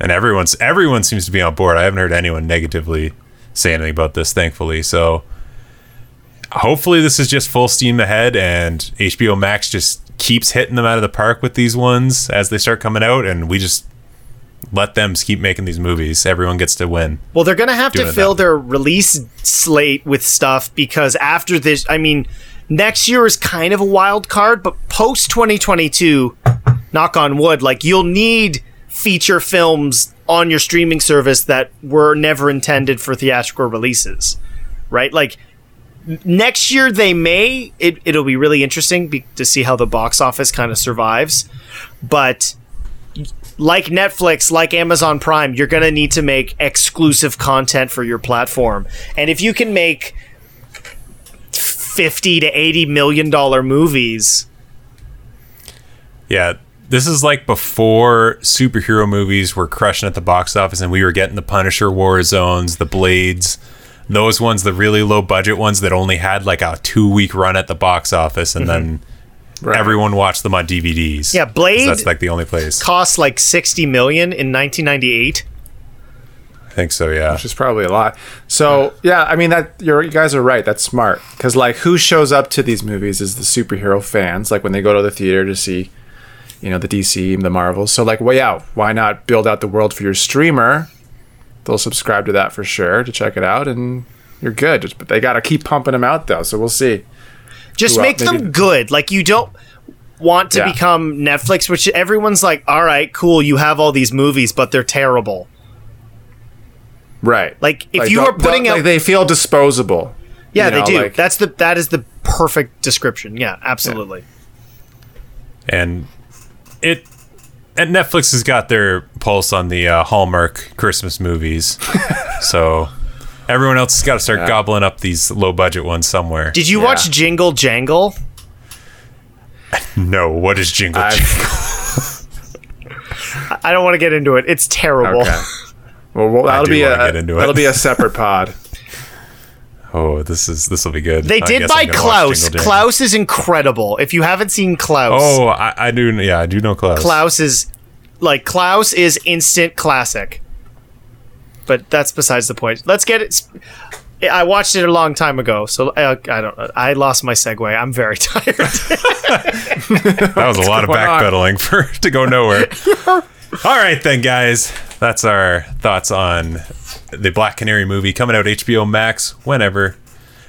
and everyone's everyone seems to be on board. I haven't heard anyone negatively say anything about this, thankfully. So hopefully, this is just full steam ahead, and HBO Max just keeps hitting them out of the park with these ones as they start coming out, and we just let them keep making these movies. Everyone gets to win. Well, they're going to have to fill their release slate with stuff because after this, I mean, next year is kind of a wild card, but post 2022, knock on wood, like you'll need feature films on your streaming service that were never intended for theatrical releases, right? Like next year they may it, it'll be really interesting be, to see how the box office kind of survives, but like Netflix, like Amazon Prime, you're going to need to make exclusive content for your platform. And if you can make 50 to 80 million dollar movies, Yeah, this is like before superhero movies were crushing at the box office and we were getting the Punisher War Zones, the Blades, those ones, the really low budget ones that only had like a two week run at the box office and then mm-hmm. everyone watched them on DVDs. Yeah, Blade- That's like the only place. cost like 60 million in 1998. I think so, yeah. which is probably a lot. So yeah, I mean that you're, you guys are right. That's smart because like who shows up to these movies is the superhero fans. Like when they go to the theater to see, you know, the DC, the Marvels. So like, way out. why not build out the world for your streamer? They'll subscribe to that for sure to check it out, and you're good. Just, but they got to keep pumping them out though. So we'll see. Just Who make else? Maybe- them good. Like you don't want to Yeah. become Netflix, which everyone's like, all right, cool, you have all these movies, but they're terrible. Right. Like, if you are putting out- like, they feel disposable. Yeah, You they know, do. like- That's the that is the perfect description. Yeah, absolutely. and it and Netflix has got their pulse on the uh, Hallmark Christmas movies, <laughs> so everyone else has got to start gobbling up these low budget ones somewhere. Did you Yeah. watch Jingle Jangle? no, what is Jingle? I've- Jangle? <laughs> I don't want to get into it. It's terrible. Okay. Well, well that'll do be a get into it. that'll be a separate pod. <laughs> Oh, this is this will be good. They did guess by I'm gonna watch Klaus. Klaus is incredible. If you haven't seen Klaus, Oh, I, I do. Yeah, I do know Klaus. Klaus is like Klaus is instant classic. But that's besides the point. Let's get it. I watched it a long time ago, so uh, I don't. I lost my segue. I'm very <laughs> tired. <laughs> That was a lot of on? backpedaling for <laughs> to go nowhere. All right, then, guys. That's our thoughts on the Black Canary movie coming out HBO Max whenever.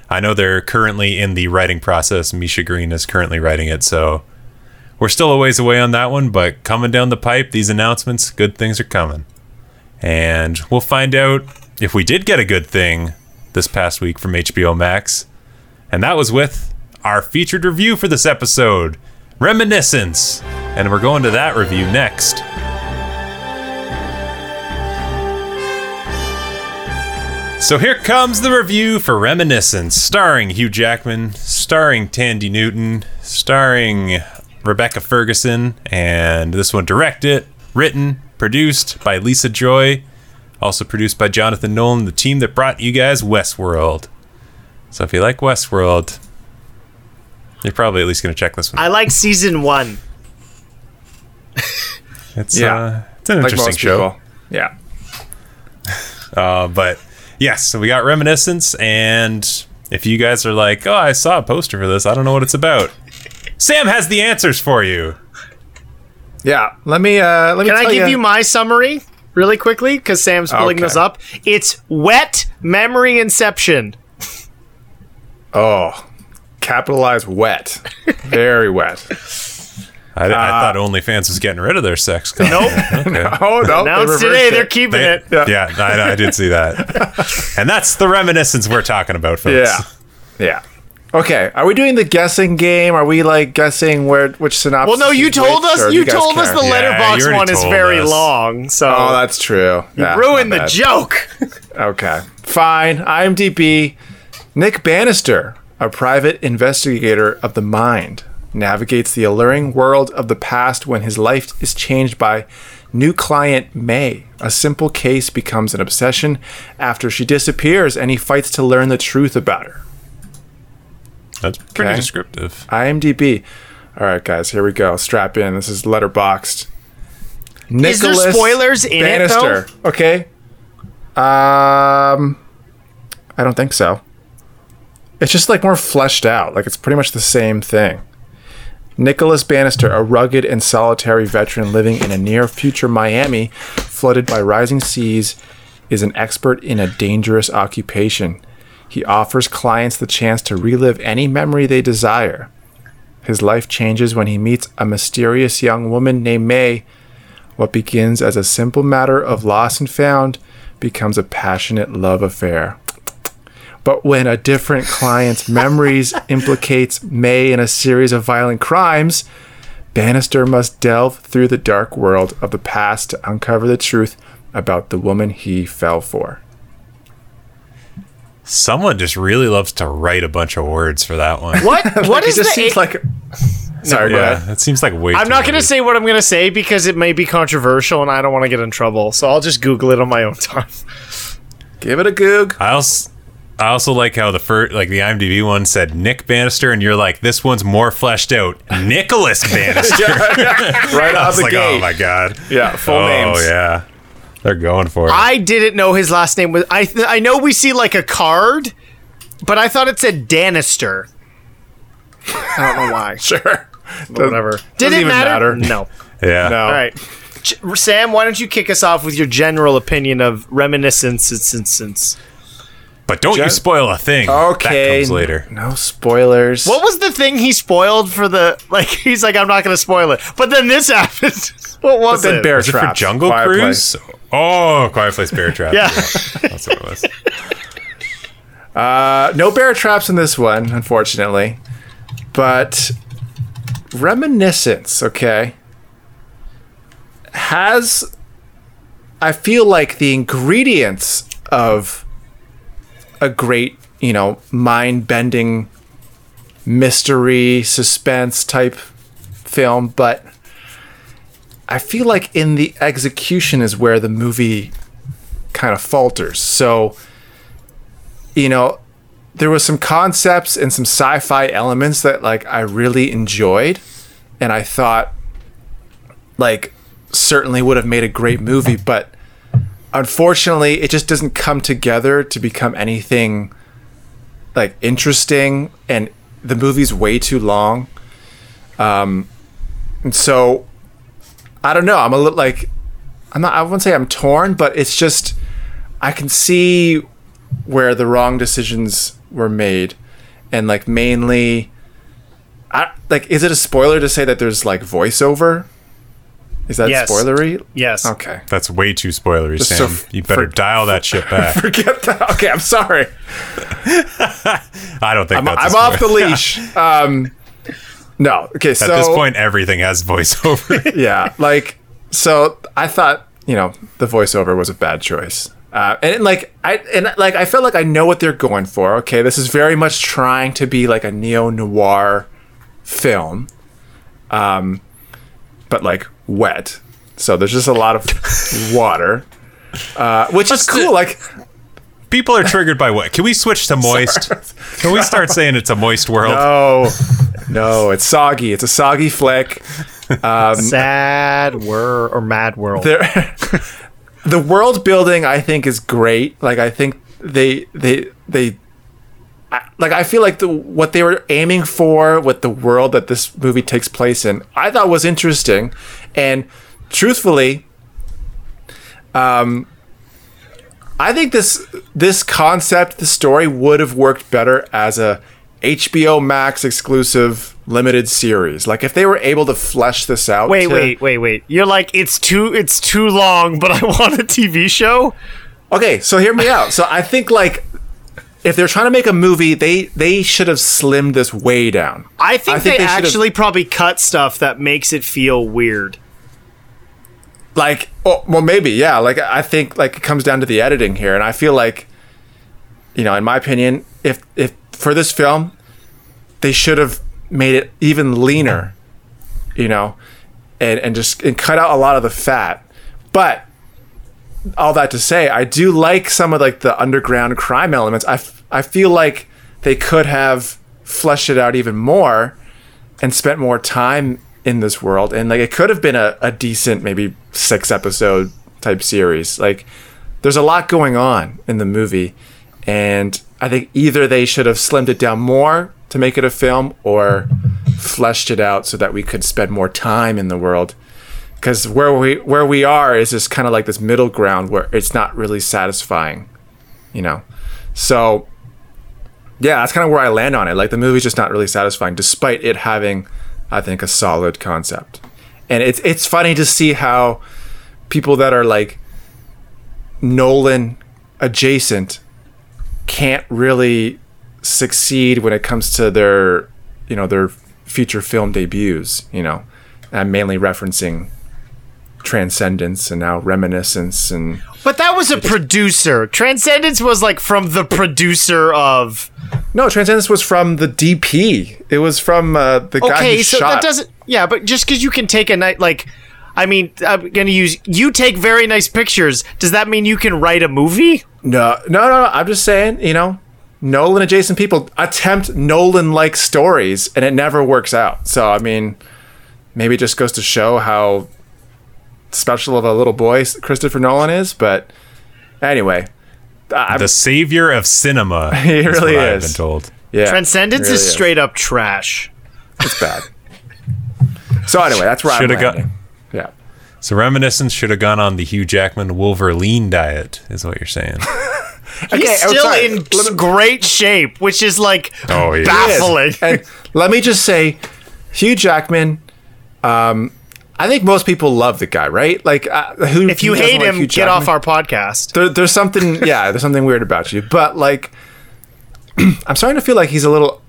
I know they're currently in the writing process. Misha Green is currently writing it, so we're still a ways away on that one. But coming down the pipe, these announcements, good things are coming, and we'll find out if we did get a good thing this past week from HBO Max. And that was with our featured review for this episode, Reminiscence. And we're going to that review next. So here comes the review for Reminiscence, starring Hugh Jackman, starring Thandie Newton, starring Rebecca Ferguson, and this one directed, written, produced by Lisa Joy, also produced by Jonathan Nolan, the team that brought you guys Westworld. So if you like Westworld, you're probably at least going to check this one. I like season one. It's Yeah. uh, it's an Like interesting most show. people. Yeah. Uh, but yes, so we got Reminiscence, and if you guys are like, oh, I saw a poster for this, I don't know what it's about. Sam has the answers for you. Yeah. Let me uh let me Can I give ya- you my summary really quickly? Because Sam's pulling Okay. this up. It's wet memory inception. Oh. Capitalize wet. Very wet. <laughs> I, I uh, thought OnlyFans was getting rid of their sex. content. Nope. <laughs> Okay. <laughs> Oh no. they Announced reversed today, it. they're keeping They- it. Yeah. yeah, I, I did see that. <laughs> and that's the reminiscence we're talking about, folks. Yeah. Yeah. Okay. Are we doing the guessing game? Are we like guessing where which synopsis? Well, no, you told which, us. or do You guys told us the Letterboxd you already one is very us. long. So Oh, that's true. Yeah, ruined the joke. Okay. Fine. IMDb. Nick Bannister, a private investigator of the mind, navigates the alluring world of the past when his life is changed by new client May. A simple case becomes an obsession after she disappears and he fights to learn the truth about her. That's pretty Okay. descriptive. IMDb. All right, guys, here we go. Strap in. This is Letterboxd. Is there Nicholas spoilers in it, though? Bannister. Okay. Um, I don't think so. It's just like more fleshed out. Like it's pretty much the same thing. Nicholas Bannister, a rugged and solitary veteran living in a near future Miami flooded by rising seas, is an expert in a dangerous occupation. He offers clients the chance to relive any memory they desire. His life changes when he meets a mysterious young woman named May. What begins as a simple matter of lost and found becomes a passionate love affair. But when a different client's memories <laughs> implicates May in a series of violent crimes, Bannister must delve through the dark world of the past to uncover the truth about the woman he fell for. Someone just really loves to write a bunch of words for that one. What? <laughs> What it is just the? seems like Sorry, go ahead. Yeah, it seems like way. I'm too not going to say what I'm going to say because it may be controversial and I don't want to get in trouble. So I'll just Google it on my own time. Give it a goog. I also, I also like how the first, like the IMDb one said Nick Bannister, and you're like, this one's more fleshed out. Nicholas <laughs> Bannister. <laughs> Right I was the like, oh gate. oh my god. Yeah, full oh names. Oh yeah, they're going for it. I didn't know his last name was. I th- I know we see like a card, but I thought it said Danister. I don't know why. <laughs> Sure. Whatever. Did doesn't it even matter? matter. No. yeah. No. All right. Sam, why don't you kick us off with your general opinion of reminiscence since since But don't you spoil a thing. Okay. That comes later. No spoilers. What was the thing he spoiled for the like <laughs> he's like I'm not going to spoil it. But then this <laughs> happened. what was then it? Bear Was it for Traps, Jungle Quiet Cruise? Oh, Quiet Place Bear <laughs> Trap. Yeah. That's what it was. Uh, no bear traps in this one, unfortunately. But Reminiscence, okay, has I feel like the ingredients of a great, you know, mind-bending mystery suspense type film, but I feel like in the execution is where the movie kind of falters. So, you know, there was some concepts and some sci-fi elements that like I really enjoyed and I thought like certainly would have made a great movie, but unfortunately it just doesn't come together to become anything like interesting and the movie's way too long. Um and so I don't know, I'm a little like I'm not I wouldn't say I'm torn, but it's just I can see where the wrong decisions were made and like mainly I, like is it a spoiler to say that there's like voiceover is that Yes. spoilery Yes. okay That's way too spoilery, Just Sam. so f- you better for- dial that shit back. <laughs> forget that okay i'm sorry <laughs> I don't think i'm, that's. a I'm off the leash <laughs> um no okay so At this point, everything has voiceover. yeah like so i thought you know the voiceover was a bad choice uh, and like I and like I felt like I know what they're going for. Okay, this is very much trying to be like a neo noir film, um, but like wet. So there's just a lot of <laughs> water, uh, which is What's the- cool. Like People are triggered by what? Can we switch to moist? Can we start saying it's a moist world? no, no, it's soggy. It's a soggy flick. Sad wor or mad world. there <laughs> the world building i think is great like i think they they they I- like i feel like the what they were aiming for with the world that this movie takes place in i thought was interesting and truthfully um i think this this concept the story would have worked better as a hbo max exclusive limited series like if they were able to flesh this out Wait, to- wait, wait, wait. You're like it's too it's too long, but I <laughs> want a TV show. Okay, so hear me out. So I think like if they're trying to make a movie, they they should have slimmed this way down. I think, I think they, they actually probably cut stuff that makes it feel weird. Like, oh, well, maybe, yeah. Like I think like it comes down to the editing here, and I feel like, you know, in my opinion, if if for this film, they should have made it even leaner, you know, and and just and cut out a lot of the fat. But all that to say, I do like some of like the underground crime elements. I, f- I feel like they could have fleshed it out even more and spent more time in this world. And like it could have been a, a decent, maybe six episode type series. Like there's a lot going on in the movie. And I think either they should have slimmed it down more to make it a film or fleshed it out so that we could spend more time in the world because where we where we are is just kind of like this middle ground where it's not really satisfying, you know. So yeah, that's kind of where I land on it. Like the movie's just not really satisfying, despite it having, I think, a solid concept. And it's it's funny to see how people that are like Nolan adjacent can't really succeed when it comes to their you know their feature film debuts. You know, I'm mainly referencing Transcendence and now Reminiscence and But that was a producer. Transcendence was like from the producer of. no Transcendence was from the DP. It was from uh, the guy Okay, who so shot. that doesn't. Yeah, but just because you can take a night like. I mean, I'm gonna use you take very nice pictures. Does that mean you can write a movie? No, no, no, no. I'm just saying, you know, Nolan adjacent people attempt Nolan like stories and it never works out. So, I mean, maybe it just goes to show how special of a little boy Christopher Nolan is. But anyway, I'm, the savior of cinema. <laughs> He is really what I've is. been told. yeah, Transcendence really is straight up trash. It's bad. so, anyway, that's where Shoulda I'm got- Yeah. So reminiscence should have gone on the Hugh Jackman Wolverine diet, is what you're saying. <laughs> He's Okay, I'm still sorry. in me- great shape, which is like Oh, yeah. baffling. and let me just say, Hugh Jackman. Um, I think most people love the guy, right? Like, uh, who? if you who hate him, get off our podcast. There, there's something, <laughs> yeah, there's something weird about you. But like, <clears throat> I'm starting to feel like he's a little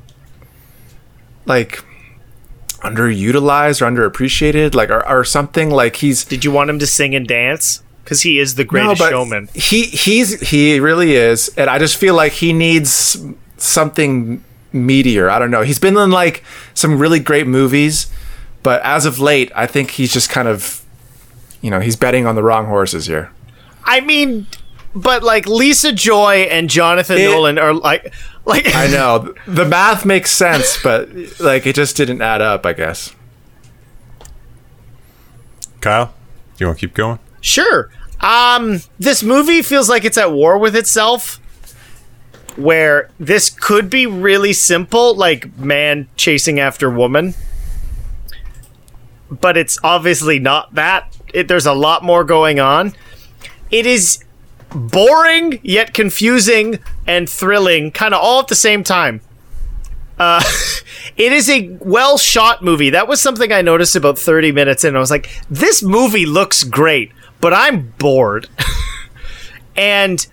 like underutilized or underappreciated, like or, or something. Like he's Did you want him to sing and dance? Because he is the greatest but showman. He he's he really is, and I just feel like he needs something meteor. I don't know. He's been in like some really great movies, but as of late, I think he's just kind of, you know, he's betting on the wrong horses here. I mean, but like Lisa Joy and Jonathan It- Nolan are like, like I know <laughs> the math makes sense, but like it just didn't add up. I guess. Kyle, do you want to keep going? Sure. Um, this movie feels like it's at war with itself. Where this could be really simple, like man chasing after woman, but it's obviously not that. It, there's a lot more going on. It is boring yet confusing and thrilling, kind of all at the same time. Uh, <laughs> it is a well shot movie. That was something I noticed about 30 minutes in. I was like, this movie looks great, but I'm bored. <laughs> and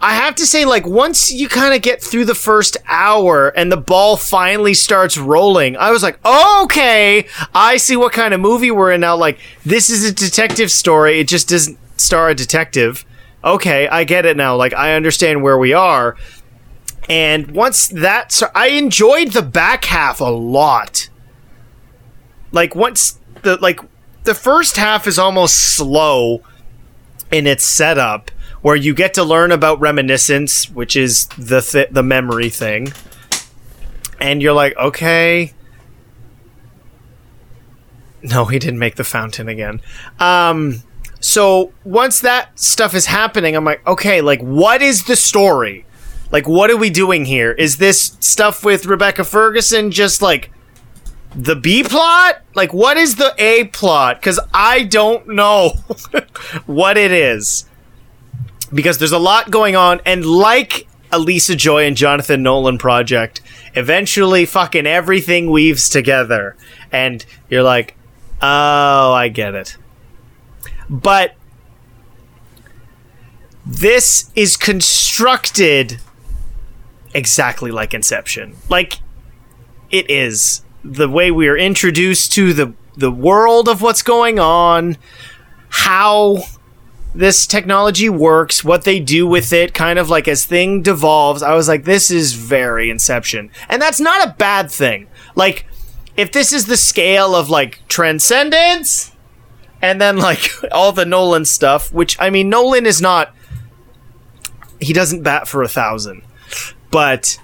I have to say, like, once you kind of get through the first hour and the ball finally starts rolling, I was like, okay, I see what kind of movie we're in now. Like, this is a detective story. It just doesn't star a detective. Okay, I get it now. Like, I understand where we are. And once that, I enjoyed the back half a lot. Like once the like the first half is almost slow in its setup, where you get to learn about reminiscence, which is the th- the memory thing, and you're like, okay. No, he didn't make the fountain again. Um, so once that stuff is happening, I'm like, okay, like what is the story? Like, what are we doing here? Is this stuff with Rebecca Ferguson just like the B plot? Like, what is the A plot? Because I don't know <laughs> what it is. Because there's a lot going on, and like Elisa Joy and Jonathan Nolan project, eventually fucking everything weaves together. And you're like, oh, I get it. But this is constructed exactly like Inception. Like it is the way we are introduced to the the world of what's going on, how this technology works, what they do with it, kind of like as thing devolves. I was like, this is very Inception, and that's not a bad thing. Like, if this is the scale of like Transcendence, and then like <laughs> all the Nolan stuff, which I mean, Nolan is not. He doesn't bat for a thousand but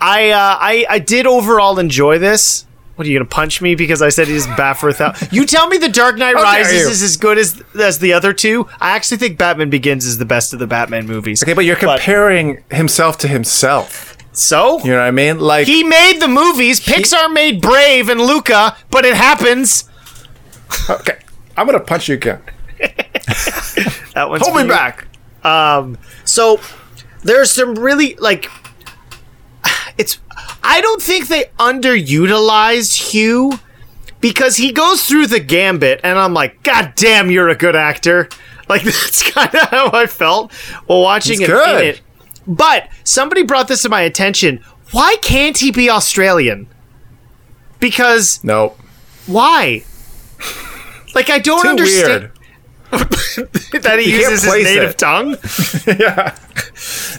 I uh, I I did overall enjoy this. What are you gonna punch me because I said he's bat for a thousand? You tell me the Dark Knight Rises is as good as as the other two. I actually think Batman Begins is the best of the Batman movies. Okay, but you're comparing himself to himself. So You know what I mean? Like he made the movies. Pixar made Brave and Luca, but it happens. okay, I'm gonna punch you again. <laughs> That one's Hold me back. Um, so there's some really like <sighs> it's I don't think they underutilized Hugh because he goes through the gambit and I'm like, God damn, you're a good actor. Like <laughs> that's kind of how I felt while watching He's him in good. it. But somebody brought this to my attention. Why can't he be Australian? Because Nope. why? Like I don't understand weird. <laughs> that he You uses his native it. tongue. <laughs> Yeah.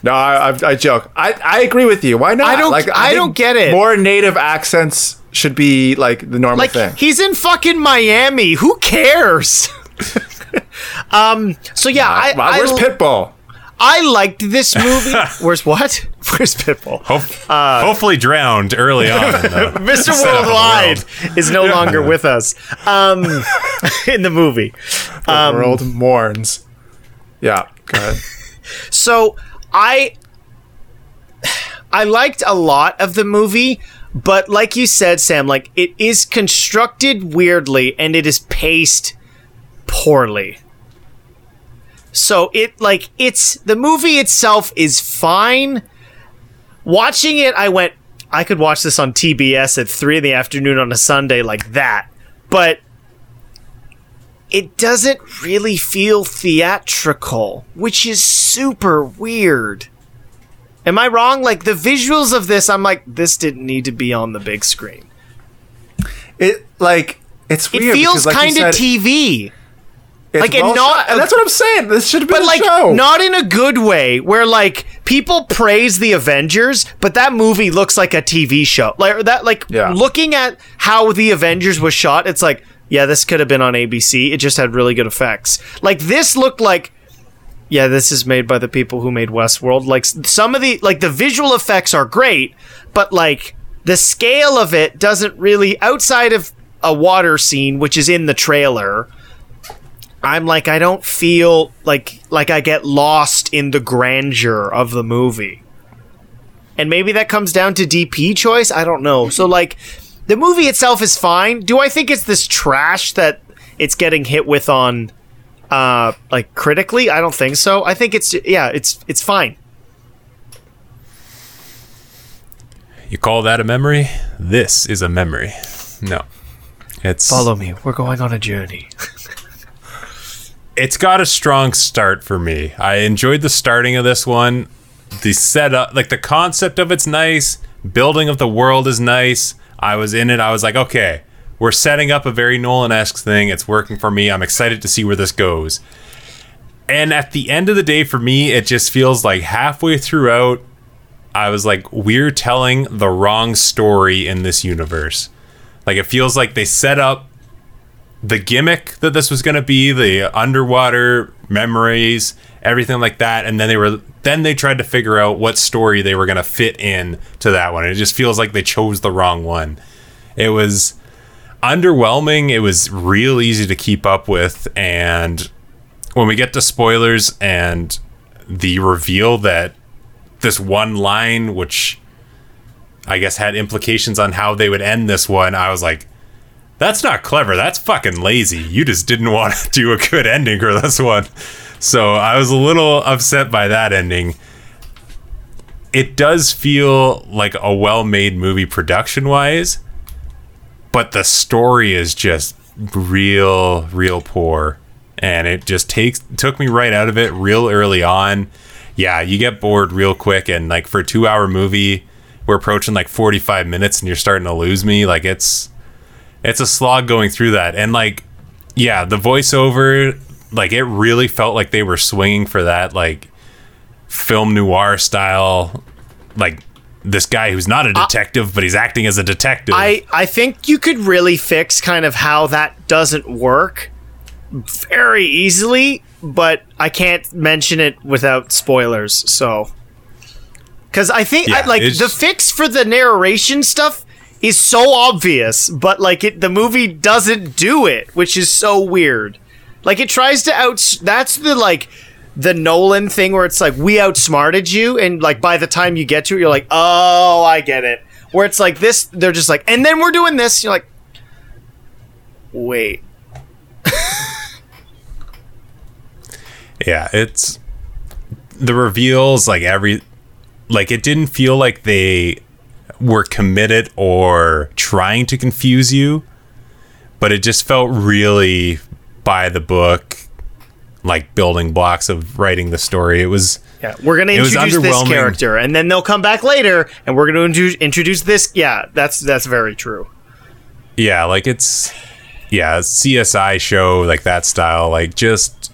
No, I, I, I joke. I, I agree with you. Why not? I don't- I think don't get it. More native accents should be like the normal Like thing. he's in fucking Miami. Who cares? <laughs> um. So yeah, I Wow, I, where's Pitbull? I liked this movie. <laughs> Where's what? <laughs> Where's Pitbull? Hope, hopefully drowned early on. Mr. setup of the Worldwide world. is no longer with us. Um, <laughs> in the movie. The Um, world mourns. Yeah, go ahead. So I I liked a lot of the movie, but like you said, Sam, like it is constructed weirdly and it is paced poorly. So it like it's the movie itself is fine. Watching it, I went, I could watch this on TBS at three in the afternoon on a Sunday like that. But it doesn't really feel theatrical, which is super weird. Am I wrong? Like the visuals of this, I'm like, this didn't need to be on the big screen. It like it's weird. It feels like kind of TV. It's like, and not- shot, and that's what I'm saying. This should have been but a like show. not in a good way where like people praise the avengers but that movie looks like a tv show like that like Yeah. looking at how the avengers was shot it's like yeah this could have been on abc it just had really good effects like this looked like yeah this is made by the people who made westworld like some of the like the visual effects are great but like the scale of it doesn't really outside of a water scene which is in the trailer I'm like I don't feel like like I get lost in the grandeur of the movie. And maybe that comes down to DP choice, I don't know. So like the movie itself is fine. Do I think it's this trash that it's getting hit with on uh like critically? I don't think so. I think it's yeah, it's it's fine. You call that a memory? This is a memory. No. It's Follow me. We're going on a journey. <laughs> it's got a strong start for me. I enjoyed the starting of this one. The setup, like the concept of it's nice. Building of the world is nice. I was in it. I was like, okay, we're setting up a very Nolan esque thing. It's working for me. I'm excited to see where this goes. And at the end of the day, for me, it just feels like halfway throughout, I was like, we're telling the wrong story in this universe. Like, it feels like they set up the gimmick that this was going to be the underwater memories everything like that and then they were then they tried to figure out what story they were going to fit in to that one. It just feels like they chose the wrong one. It was underwhelming it was real easy to keep up with and when we get to spoilers and the reveal that this one line which i guess had implications on how they would end this one i was like that's not clever. That's fucking lazy. You just didn't want to <laughs> do a good ending for this one. So I was a little upset by that ending. It does feel like a well made movie production wise, but the story is just real, real poor. And it just takes took me right out of it real early on. Yeah, you get bored real quick and like for a two hour movie, we're approaching like forty five minutes and you're starting to lose me. Like it's it's a slog going through that and like yeah the voiceover like it really felt like they were swinging for that like film noir style like this guy who's not a detective but he's acting as a detective I I think you could really fix kind of how that doesn't work very easily, but I can't mention it without spoilers. So, because I think I, like the fix for the narration stuff is so obvious, but like it, the movie doesn't do it, which is so weird. Like it tries to out. That's the like the Nolan thing where it's like we outsmarted you, and like by the time you get to it, you're like, oh, I get it. Where it's like this, they're just like, and then we're doing this. You're like, wait, <laughs> yeah it's the reveals like every like it didn't feel like they were committed or trying to confuse you but it just felt really by the book like building blocks of writing the story it was Yeah, we're gonna introduce this character, and then they'll come back later, and we're gonna introduce, introduce this. Yeah, that's that's very true. yeah like it's yeah csi show like that style like just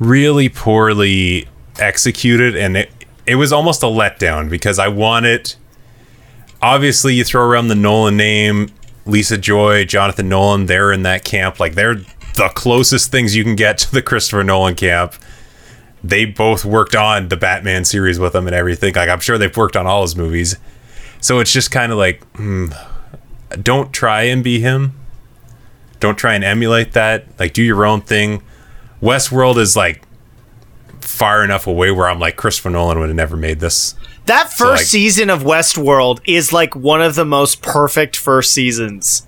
really poorly executed and it it was almost a letdown because i wanted obviously you throw around the nolan name lisa joy jonathan nolan they're in that camp like they're the closest things you can get to the christopher nolan camp they both worked on the batman series with him and everything like i'm sure they've worked on all his movies so it's just kind of like hmm, don't try and be him. Don't try and emulate that. Like do your own thing. Westworld is like far enough away where I'm like Christopher Nolan would have never made this. That first like- season of Westworld is like one of the most perfect first seasons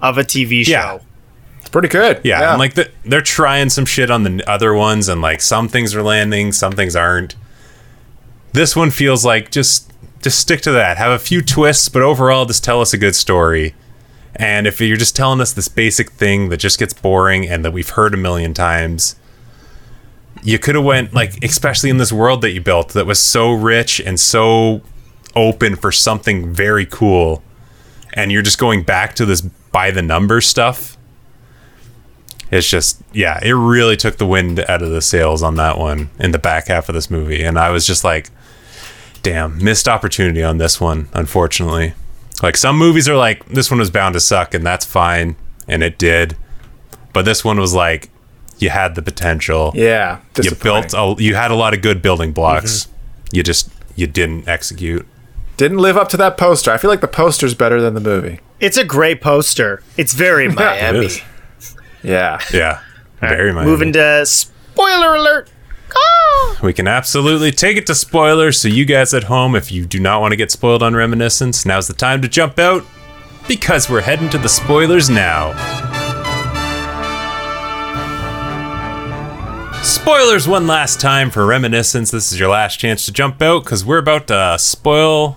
of a TV show. Yeah. It's pretty good. Yeah, and like the, they're trying some shit on the other ones and like some things are landing, some things aren't. This one feels like just just stick to that. Have a few twists, but overall just tell us a good story. And if you're just telling us this basic thing that just gets boring and that we've heard a million times, you could have went like especially in this world that you built that was so rich and so open for something very cool and you're just going back to this by the number stuff it's just yeah it really took the wind out of the sails on that one in the back half of this movie and i was just like damn missed opportunity on this one unfortunately. Like some movies are like this one was bound to suck and that's fine and it did but this one was like you had the potential Yeah. you built a, you had a lot of good building blocks you just you didn't execute Didn't live up to that poster. I feel like the poster's better than the movie. It's a great poster. It's very <laughs> Miami. is. Yeah. yeah very much Moving to spoiler alert. Ah! we can absolutely take it to spoilers so you guys at home if you do not want to get spoiled on reminiscence now's the time to jump out because we're heading to the spoilers now Spoilers one last time for Reminiscence. This is your last chance to jump out because we're about to spoil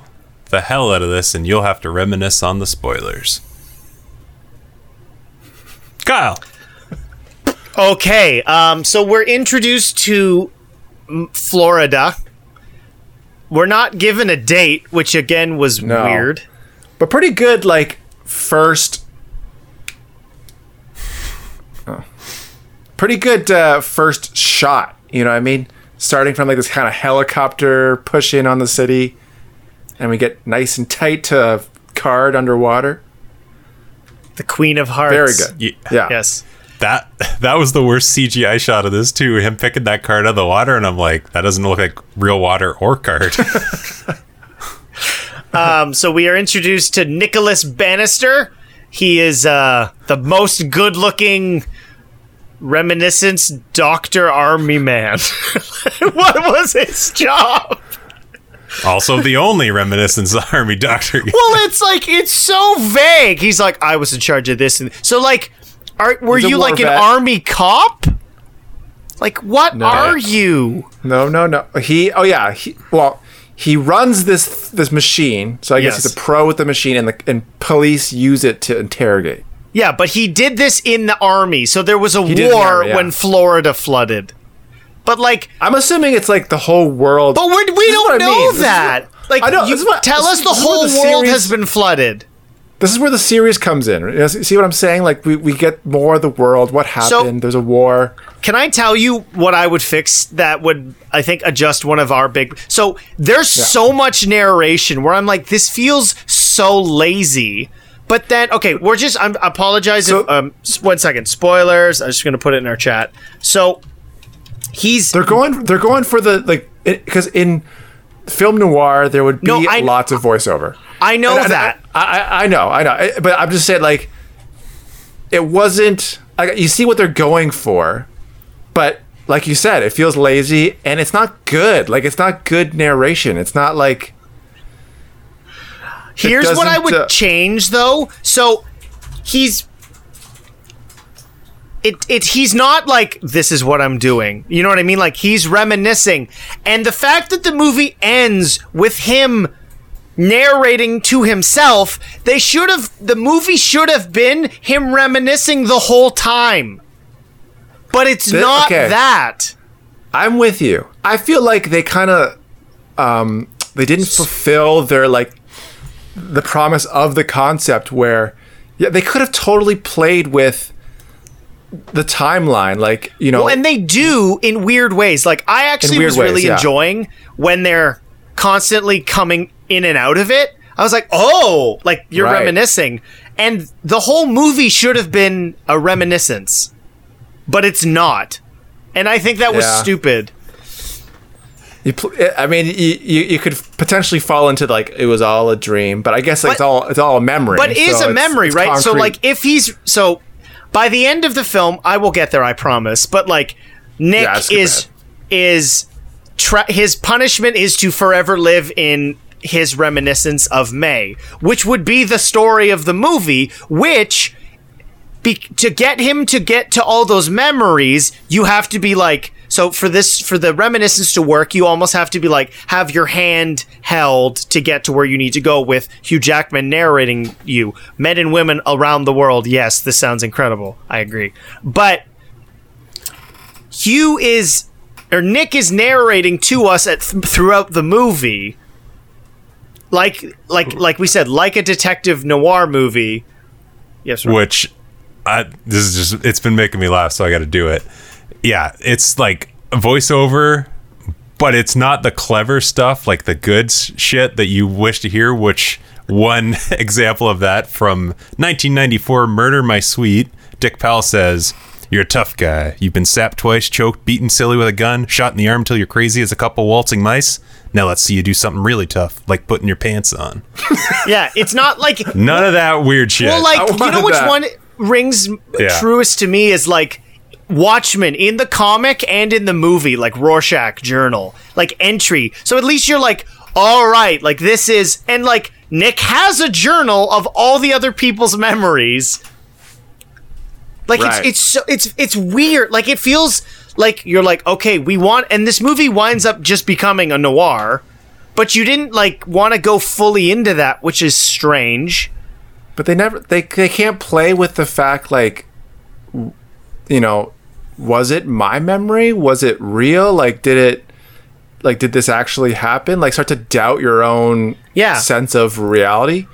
the hell out of this and you'll have to reminisce on the spoilers. Kyle. Okay, um, so we're introduced to Florida. We're not given a date, which again was No. weird. But pretty good, like, first. Pretty good uh, first shot. You know what I mean? Starting from like this kind of helicopter push in on the city, and we get nice and tight to a card underwater. The Queen of Hearts. Very good. Yeah. Yeah. Yes. That that was the worst CGI shot of this too. Him picking that card out of the water, and I'm like, that doesn't look like real water or card. <laughs> Um, so we are introduced to Nicholas Bannister. He is uh, the most good-looking reminiscence Doctor Army Man. <laughs> what was his job? also, the only reminiscence army doctor. Well, it's like it's so vague. He's like, I was in charge of this, and so like, are were He's you war like an army cop? Like, what No. are you? No, no, no. He. Oh yeah. He. Well, he runs this this machine. So I guess Yes. he's a pro with the machine, and the and police use it to interrogate. Yeah, but he did this in the army, so there was a the war army, yeah. when Florida flooded. But like, I'm assuming it's like the whole world. but we're, we don't what I know mean. This is that. like, I know, you what- tell this- us the this is where whole the world series- has been flooded. This is where the series comes in. You know, See what I'm saying? Like we, we get more of the world. What happened? There's a war. Can I tell you what I would fix that would I think adjust one of our big So there's so much narration where I'm like this feels so lazy. But then okay, we're just I'm I apologize So- if um one second. Spoilers. I'm just going to put it in our chat. So he's They're going. They're going for the like because in film noir there would be No, I- lots of voiceover. I know And- and that. I, I I know I know. But I'm just saying like it wasn't. Like, you see what they're going for, but like you said, it feels lazy and it's not good. Like it's not good narration. It's not like Here's what I would uh, change though. So he's it it he's not like this is what I'm doing. You know what I mean? Like he's reminiscing. And the fact that the movie ends with him narrating to himself, they should have the movie should have been him reminiscing the whole time. But it's Th- not okay. that. I'm with you. I feel like they kind of um they didn't fulfill their like the promise of the concept where yeah, they could have totally played with the timeline like, you know, Well, and they do in weird ways. Like I actually was really yeah. enjoying when they're constantly coming in and out of it. I was like, "Oh, like you're Right. reminiscing." And the whole movie should have been a reminiscence. But it's not. And I think that was Yeah. stupid. You I mean, you, you you could potentially fall into like it was all a dream, but I guess like, it's all it's all a memory. But it is so a memory, it's right? So like if he's so by the end of the film, I will get there, I promise. But like Nick Yeah, is is tra- his punishment is to forever live in his reminiscence of May, which would be the story of the movie, which be- to get him to get to all those memories, you have to be like so for this for the reminiscence to work, you almost have to be like have your hand held to get to where you need to go with Hugh Jackman narrating you. Men and women around the world. Yes, this sounds incredible. I agree. But Hugh is or Nick is narrating to us at th- throughout the movie, like like like we said, like a detective noir movie. Yes, Ron. which I this is just it's been making me laugh, so I got to do it. Yeah, it's like voiceover, but it's not the clever stuff, like the good shit that you wish to hear. Which one <laughs> example of that from 1994, "Murder My Sweet," Dick Powell says. You're a tough guy. You've been sapped twice, choked, beaten silly with a gun, shot in the arm till you're crazy as a couple waltzing mice. Now let's see you do something really tough, like putting your pants on. <laughs> yeah, it's not like None of that weird shit. Well, like you know which that. one rings Yeah. truest to me is like Watchmen in the comic and in the movie, like Rorschach journal, like entry. So at least you're like, all right, like this is, and like Nick has a journal of all the other people's memories. Like Right. it's it's so it's it's weird. Like it feels like you're like, okay, we want, and this movie winds up just becoming a noir, but you didn't like want to go fully into that, which is strange. But they never they they can't play with the fact like you know, was it my memory? Was it real? Like did it like did this actually happen? Like start to doubt your own Yeah. sense of reality?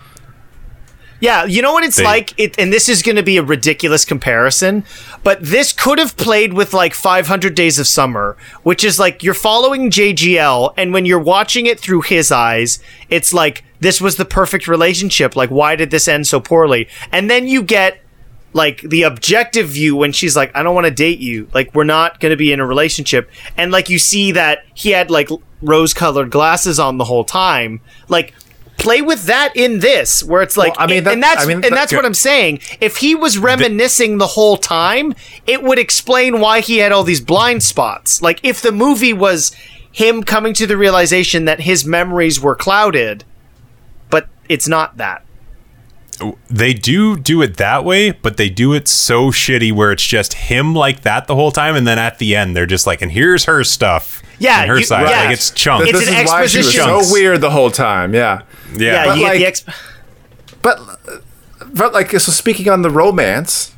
Yeah, you know what it's They- like? It, and this is going to be a ridiculous comparison, but this could have played with like 500 Days of Summer, which is like you're following JGL, and when you're watching it through his eyes, it's like this was the perfect relationship. Like, why did this end so poorly? And then you get like the objective view when she's like, I don't want to date you. Like, we're not going to be in a relationship. And like, you see that he had like rose colored glasses on the whole time. Like, play with that in this, where it's like, Well, I mean, that- and that's, I mean, and that's what I'm saying. If he was reminiscing the whole time, it would explain why he had all these blind spots. Like, if the movie was him coming to the realization that his memories were clouded, but it's not that. They do do it that way, but they do it so shitty where it's just him like that the whole time, and then at the end they're just like, and here's her stuff. Yeah, and her you- side, yeah. like it's chunks. It's this an is why she was exposition. so weird the whole time. Yeah. yeah, Yeah, But you get like- the exp- But but like so speaking on the romance,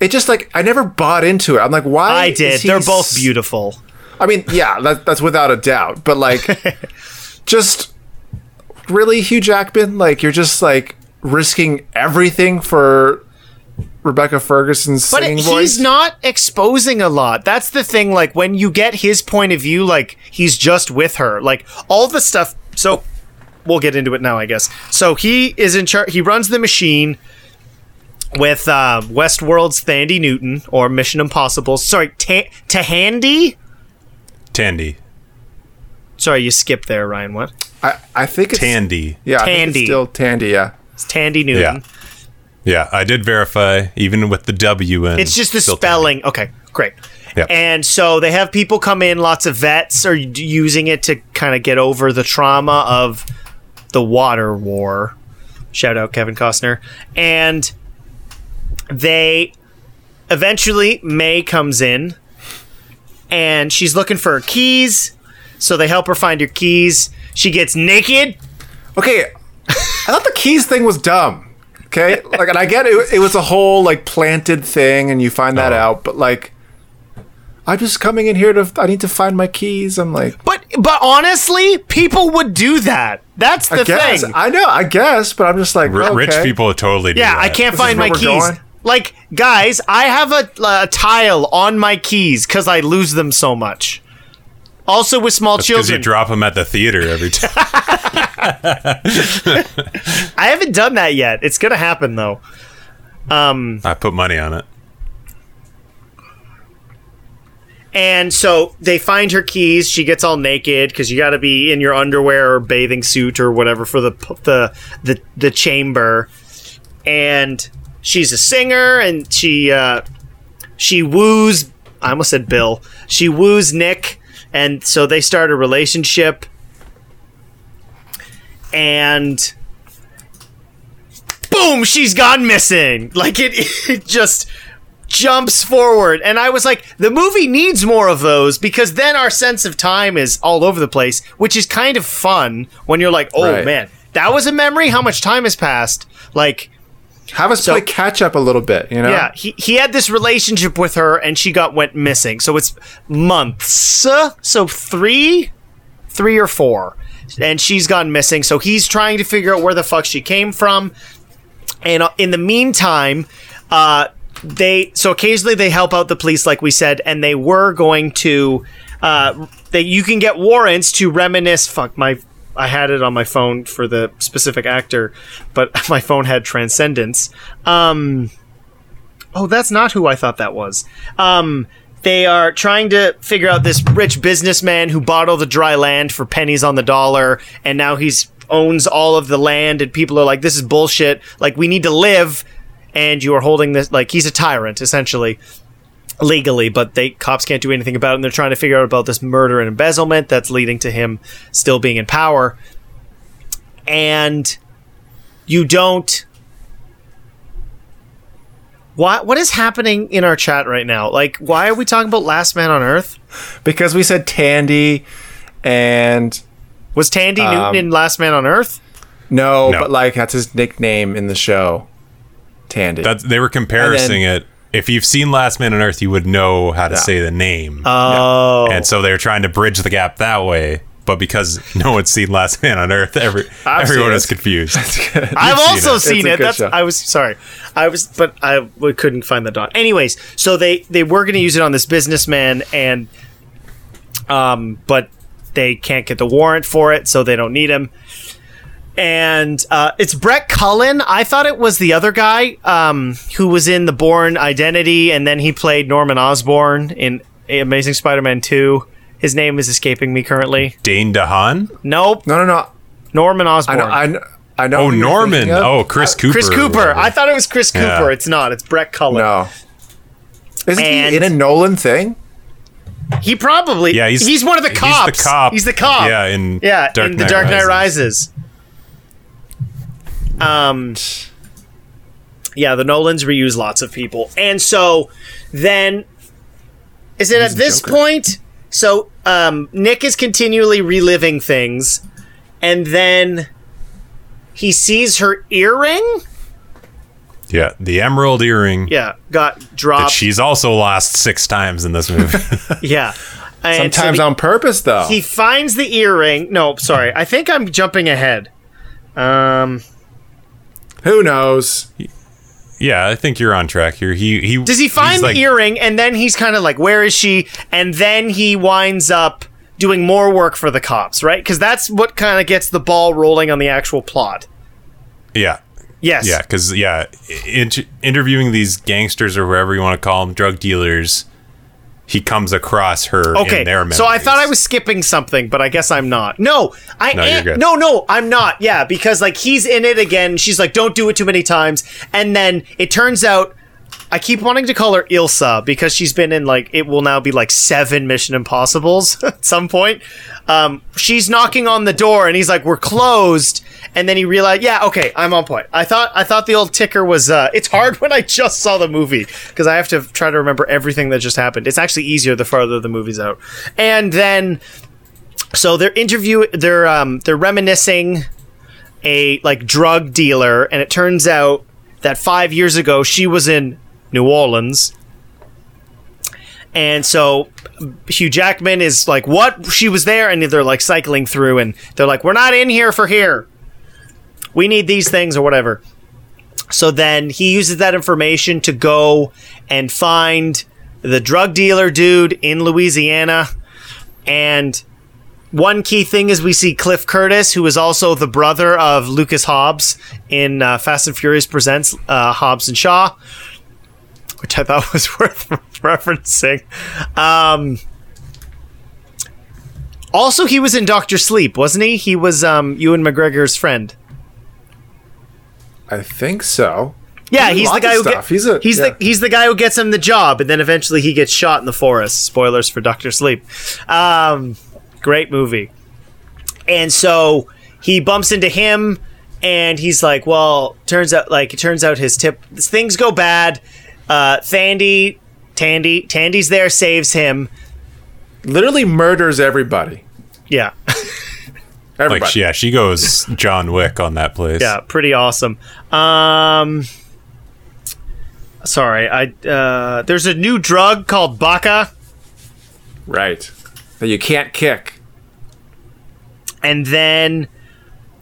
it just like I never bought into it. I'm like, why? I did. They're both s- beautiful. I mean, yeah, that, that's without a doubt. But like, <laughs> just really, Hugh Jackman, like you're just like risking everything for Rebecca Ferguson's singing. But singing he's voice. not exposing a lot. That's the thing. Like when you get his point of view, like he's just with her. Like all the stuff. So we'll get into it now, I guess. So he is in charge. He runs the machine with uh, Westworld's Thandie Newton or Mission Impossible. Sorry, Ta- Tahandy. Tandy, Sorry, you skipped there, Ryan. What? I, I think it's Tandy. Yeah, I think Tandy. it's still Tandy. Yeah, It's Tandy Newton. Yeah, yeah. I did verify, even with the W in. It's just the spelling. Okay, great. Yep. And so they have people come in, lots of vets are using it to kind of get over the trauma of the water war. Shout out Kevin Costner. And they eventually May comes in and she's looking for her keys. So they help her find her keys. She gets naked. Okay, I thought the keys thing was dumb. Okay, <laughs> like, and I get it. It was a whole like planted thing, and you find that Oh. out. But like, I'm just coming in here to. I need to find my keys. I'm like, But but honestly, people would do that. That's the I guess thing. I know. I guess, but I'm just like, R- okay. Rich people totally do Yeah, that. I can't This find my keys. going? Like, guys, I have a, a tile on my keys because I lose them so much. Also, with small children. Because you drop them at the theater every time. <laughs> <laughs> I haven't done that yet. It's gonna happen though. I put money on it. And so they find her keys. She gets all naked because you got to be in your underwear or bathing suit or whatever for the the the the chamber. And she's a singer, and she uh, she woos. I almost said Bill. She woos Nick, and so they start a relationship. And boom, she's gone missing. <laughs> Like it, it just jumps forward and i was like the movie needs more of those because then our sense of time is all over the place which is kind of fun when you're like oh Right. man that was a memory how much time has passed like Have us So- play catch up a little bit, you know? Yeah, he, he had this relationship with her and she got went missing. So it's months. So three, three or four. And she's gone missing. So he's trying to figure out where the fuck she came from. And uh, in the meantime, uh, they so occasionally they help out the police, like we said, and they were going to uh, that you can get warrants to reminisce. Fuck my. I had it on my phone for the specific actor, but <laughs> my phone had Transcendence. Um, oh, that's not who I thought that was. Um, they are trying to figure out this rich businessman who bought all the dry land for pennies on the dollar, and now he's owns all of the land, and people are like, "This is bullshit. Like, we need to live." And you are holding this like he's a tyrant essentially legally, but they cops can't do anything about it. And they're trying to figure out about this murder and embezzlement that's leading to him still being in power. And you don't. What what is happening in our chat right now? Like, why are we talking about Last Man on Earth? Because we said Tandy and Was Tandy Um, Newton in Last Man on Earth? no, No. but like that's his nickname in the show. Tandy. That they were comparing it. If you've seen Last Man on Earth, you would know how to say the name. Oh, and so they're trying to bridge the gap that way. But because <laughs> no one's seen Last Man on Earth, every, <laughs> I've everyone is confused. I've seen also it. seen it. That's show. I was sorry. I was but I w- couldn't find the dot. Anyways, so they they were going to use it on this businessman and um but they can't get the warrant for it, so they don't need him. And uh, it's Brett Cullen. I thought it was the other guy um, who was in the Bourne Identity, and then he played Norman Osborn in Amazing Spider-Man Two. His name is escaping me currently. Dane DeHaan? Nope, no, no, no. Norman I Osborn. know. I know. I know Oh, Norman. Oh, Chris Cooper. Chris Cooper. I thought it was Chris Cooper. Yeah. It's not. It's Brett Cullen. no. Isn't And- he in a Nolan thing? He probably. Yeah, he's- he's one of the cops. he's the cop. He's the cop. Yeah, in yeah, Dark in the Knight Dark Knight Rises. Rises. Um. Yeah, the Nolans reuse lots of people, and so then is it at this Joker. point? So um, Nick is continually reliving things, and then he sees her earring. Yeah, the emerald earring Yeah, got that dropped. she's also lost six times in this movie. <laughs> <laughs> yeah. And so Sometimes the- on purpose, though. he finds the earring. No, sorry. I think I'm jumping ahead. Um, Who knows? yeah, I think you're on track here. He he does he find the like- earring and then he's kind of like, "Where is she?" And then he winds up doing more work for the cops, right? Because that's what kind of gets the ball rolling on the actual plot. Yeah, Yes. yeah, because yeah, in- interviewing these gangsters or whoever you want to call them, drug dealers. He comes across her Okay. in their memories. So I thought I was skipping something, but I guess I'm not. No, I No, am. No, no, I'm not. Yeah, because like he's in it again. She's like, "Don't do it too many times," and then it turns out. I keep wanting to call her Ilsa because she's been in like it will now be like seven Mission Impossibles <laughs> at some point. Um, she's knocking on the door and he's like, "We're closed," and then he realized, "Yeah, okay, I'm on point." I thought I thought the old ticker was. Uh, it's hard <laughs> when I just saw the movie because I have to try to remember everything that just happened. It's actually easier the farther the movie's out, and then so they're interview they're um they're reminiscing a like drug dealer and it turns out that 5 years ago she was in New Orleans and so Hugh Jackman is like what she was there and they're like cycling through and they're like we're not in here for here we need these things or whatever so then he uses that information to go and find the drug dealer dude in Louisiana and one key thing is we see Cliff Curtis, who is also the brother of Lucas Hobbs in uh, Fast and Furious Presents uh, Hobbs and Shaw, which I thought <laughs> was worth referencing. Um, also, he was in Doctor Sleep, wasn't he? He was um, Ewan McGregor's friend. I think so. Yeah, He's the guy who gets. He's a- he's yeah. the he's the guy who gets him the job, and then eventually he gets shot in the forest. Spoilers for Doctor Sleep. Um, great movie. And so he bumps into him, and he's like, "Well, turns out like it turns out his tip things go bad. Uh, Thandie, Tandy, Tandy's there, saves him. Literally murders everybody. Yeah, <laughs> Everybody. like yeah, she goes <laughs> John Wick on that place. yeah, pretty awesome. Um, sorry, I uh, there's a new drug called Baca, Right. That you can't kick. and then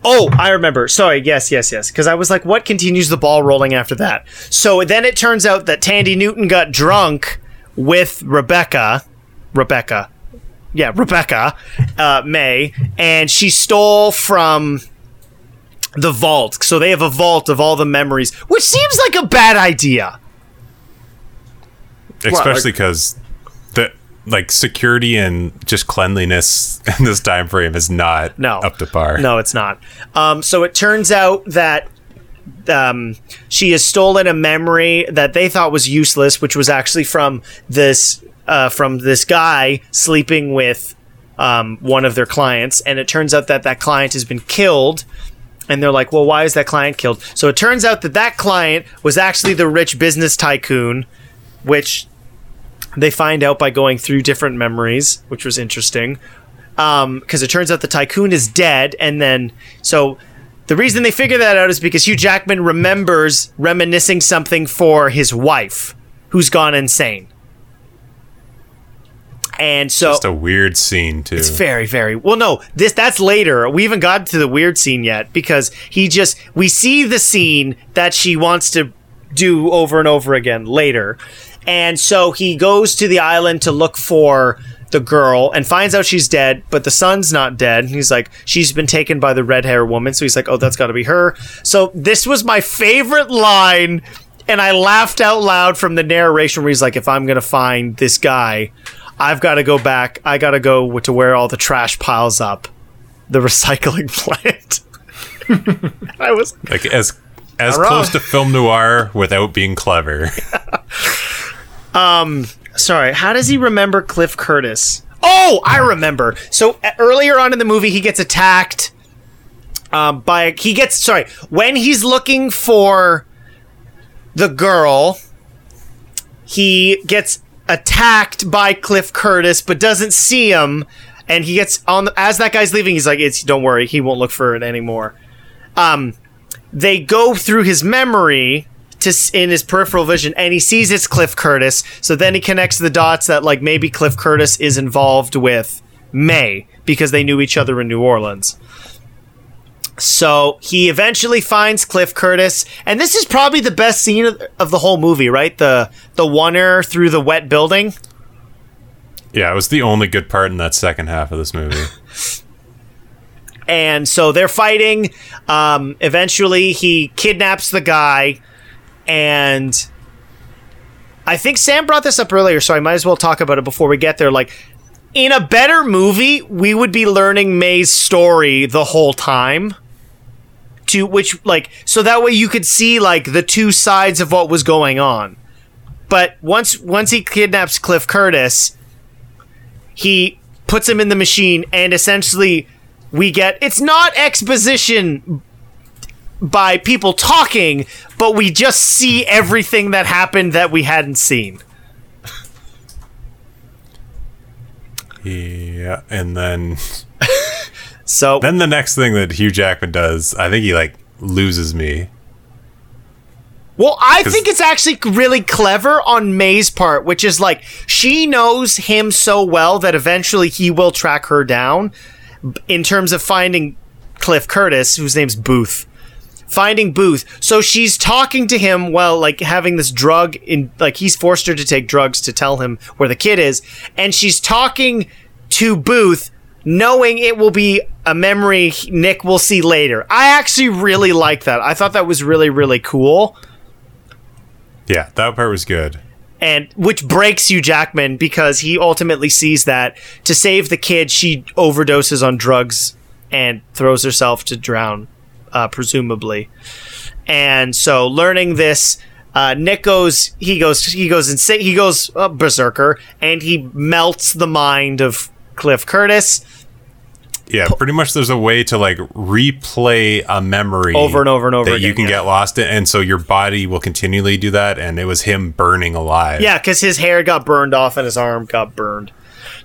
oh, I remember. Sorry, yes, yes, yes. Because I was like, what continues the ball rolling after that? So then it turns out that Tandy Newton got drunk with Rebecca, Rebecca, yeah, Rebecca uh, May, and she stole from the vault. So they have a vault of all the memories, which seems like a bad idea. especially because the like security and just cleanliness <laughs> in this time frame is not No. up to par. No, it's not. Um, so it turns out that um, she has stolen a memory that they thought was useless, which was actually from this uh, from this guy sleeping with um, one of their clients, and it turns out that that client has been killed. And they're like, "Well, why is that client killed?" So it turns out that that client was actually the rich business tycoon, which they find out by going through different memories, which was interesting because it turns out the tycoon is dead, and then so the reason they figure that out is because Hugh Jackman remembers reminiscing something for his wife, who's gone insane, and so Just a weird scene too. it's very, very well. No, this that's later. We haven't got to the weird scene yet because he just we see the scene that she wants to do over and over again later, and so he goes to the island to look for the girl and finds out she's dead, but the son's not dead. He's like, she's been taken by the red hair woman, so he's like, oh, that's got to be her. So this was my favorite line. And I laughed out loud from the narration where he's like, if I'm going to find this guy, I've got to go back. I got to go to where all the trash piles up, the recycling <laughs> plant. I was like as as Hurrah. close to film noir without being clever. <laughs> Um, sorry. How does he remember Cliff Curtis? Oh, I remember. So earlier on in the movie, he gets attacked um, by he gets sorry when he's looking for the girl. He gets attacked by Cliff Curtis, but doesn't see him. And he gets on the, as that guy's leaving. He's like, "It's don't worry, he won't look for it anymore." Um, they go through his memory to in his peripheral vision, and he sees it's Cliff Curtis. So then he connects the dots that like maybe Cliff Curtis is involved with May because they knew each other in New Orleans. So he eventually finds Cliff Curtis, and this is probably the best scene of, of the whole movie, right? The the oneer through the wet building. yeah, it was the only good part in that second half of this movie. <laughs> and so they're fighting. Um, eventually, he kidnaps the guy, and I think Sam brought this up earlier, so I might as well talk about it before we get there. Like, in a better movie, we would be learning May's story the whole time. To which, like, so that way you could see like the two sides of what was going on. But once once he kidnaps Cliff Curtis, he puts him in the machine and essentially we get it's not exposition by people talking but we just see everything that happened that we hadn't seen yeah, and then <laughs> so then the next thing that Hugh Jackman does, I think he like loses me. well I think it's actually really clever on may's part which is like she knows him so well that eventually he will track her down in terms of finding cliff curtis whose name's booth finding Booth. So she's talking to him while like having this drug in like he's forced her to take drugs to tell him where the kid is and she's talking to Booth knowing it will be a memory Nick will see later. I actually really like that. I thought that was really really cool Yeah, that part was good. and which breaks Hugh Jackman because he ultimately sees that to save the kid she overdoses on drugs and throws herself to drown uh, presumably and so learning this uh, Nick goes he goes he goes insane he goes uh, berserker and he melts the mind of Cliff Curtis Yeah, pretty much there's a way to like replay a memory Over and over and over that you can yeah. get lost in, and so your body will continually do that. And it was him burning alive. yeah because his hair got burned off and his arm got burned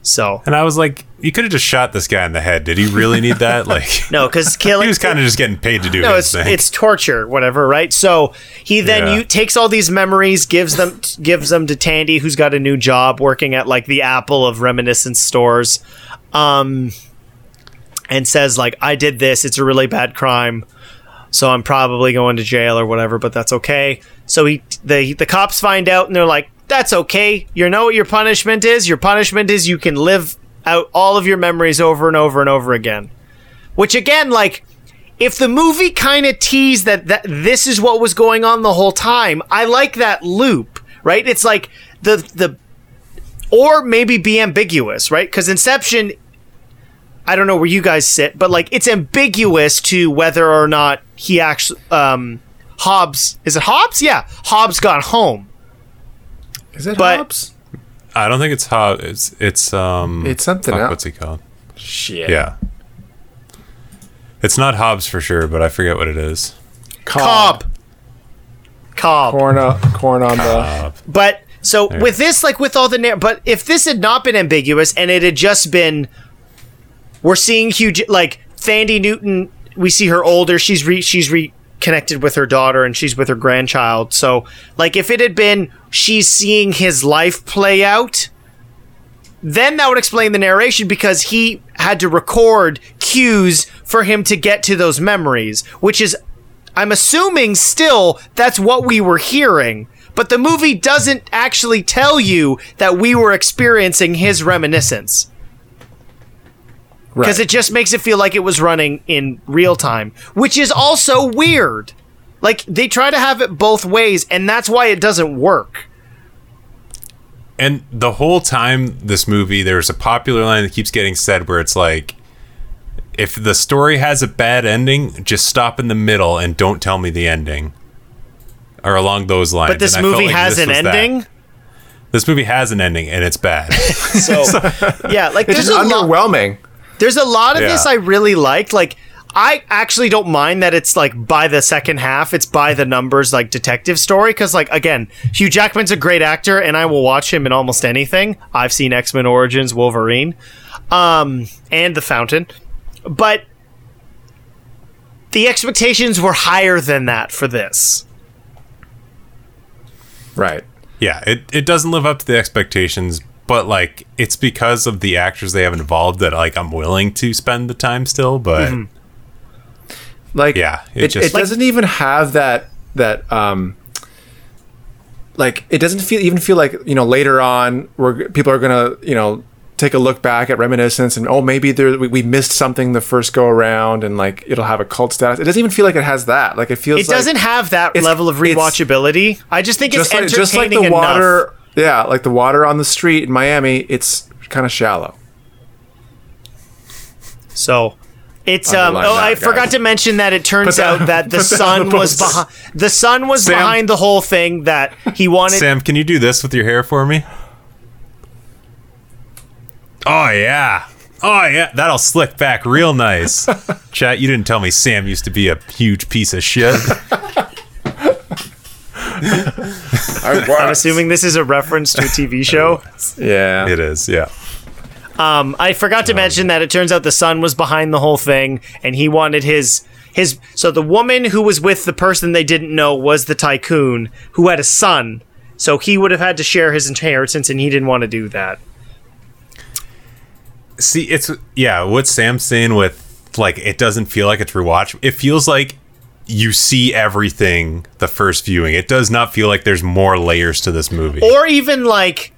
So And I was like, you could have just shot this guy in the head. Did he really need that? <laughs> Like, no, because <laughs> killing he was kind of just getting paid to do no, it's thing. it's torture, whatever, right? So he then Yeah. you takes all these memories, gives them gives them to Tandy, who's got a new job working at like the Apple of reminiscence stores, um, and says like, "I did this. It's a really bad crime, so I'm probably going to jail or whatever, but that's okay." So he the the cops find out and they're like, "That's okay. You know what your punishment is? Your punishment is you can live out all of your memories over and over and over again." Which again, like if the movie kind of teased that, that this is what was going on the whole time, I like that loop, right? It's like the the or maybe be ambiguous, right? Because Inception, I don't know where you guys sit, but like it's ambiguous to whether or not he actually um Hobbs is it Hobbs? Yeah, Hobbs got home. Is it But- Hobbs? I don't think it's Hobbs. it's it's um It's something fuck, else. What's he called? Shit. Yeah. It's not Hobbs for sure, but I forget what it is. Cobb. Cobb. Corn, corn on the. But so with this, like with all the, but if this had not been ambiguous and it had just been, we're seeing huge, like Thandie Newton, we see her older. She's re, she's reconnected with her daughter and she's with her grandchild. So like if it had been she's seeing his life play out, then that would explain the narration because he had to record cues for him to get to those memories, which is I'm assuming still that's what we were hearing, but the movie doesn't actually tell you that we were experiencing his reminiscence because Right. it just makes it feel like it was running in real time, which is also weird. Like they try to have it both ways, and that's why it doesn't work. And the whole time this movie, there's a popular line that keeps getting said where it's like, if the story has a bad ending, just stop in the middle and don't tell me the ending. Or along those lines. But this And movie like has this an was that. ending, This movie has an ending and it's bad. so <laughs> yeah, like It's there's just a lot. There's a lot of Yeah. this I really liked. Like, I actually don't mind that it's like by the second half, it's by the numbers, like detective story. Because, like, again, Hugh Jackman's a great actor, and I will watch him in almost anything. I've seen X Men Origins, Wolverine, um, and The Fountain, but the expectations were higher than that for this. Right. yeah, it, it doesn't live up to the expectations, but like it's because of the actors they have involved that like I'm willing to spend the time still, but Like Yeah, it it, it, just- doesn't even have that that um like it doesn't feel even feel like you know later on where people are gonna you know take a look back at reminiscence and oh maybe there we, we missed something the first go around and like it'll have a cult status. It doesn't even feel like it has that. Like it feels It like, doesn't have that level of rewatchability. I just think it's just like entertaining just like the enough. water. Yeah, like the water on the street in Miami. It's kind of shallow. So it's um oh that, I guys. forgot to mention that it turns that- out that the <laughs> sun the was behind the sun was Sam- behind the whole thing that he wanted Sam, can you do this with your hair for me? Oh yeah. Oh yeah, that'll slick back real nice. <laughs> Chat, you didn't tell me Sam used to be a huge piece of shit. <laughs> <laughs> I'm assuming this is a reference to a TV <laughs> show. Yeah. it is, yeah. Um I forgot to mention that it turns out the son was behind the whole thing and he wanted his his so the woman who was with the person they didn't know was the tycoon who had a son. So he would have had to share his inheritance and he didn't want to do that. See, it's yeah, what Sam's saying with like it doesn't feel like it's rewatch. It feels like you see everything the first viewing. It does not feel like there's more layers to this movie. or even like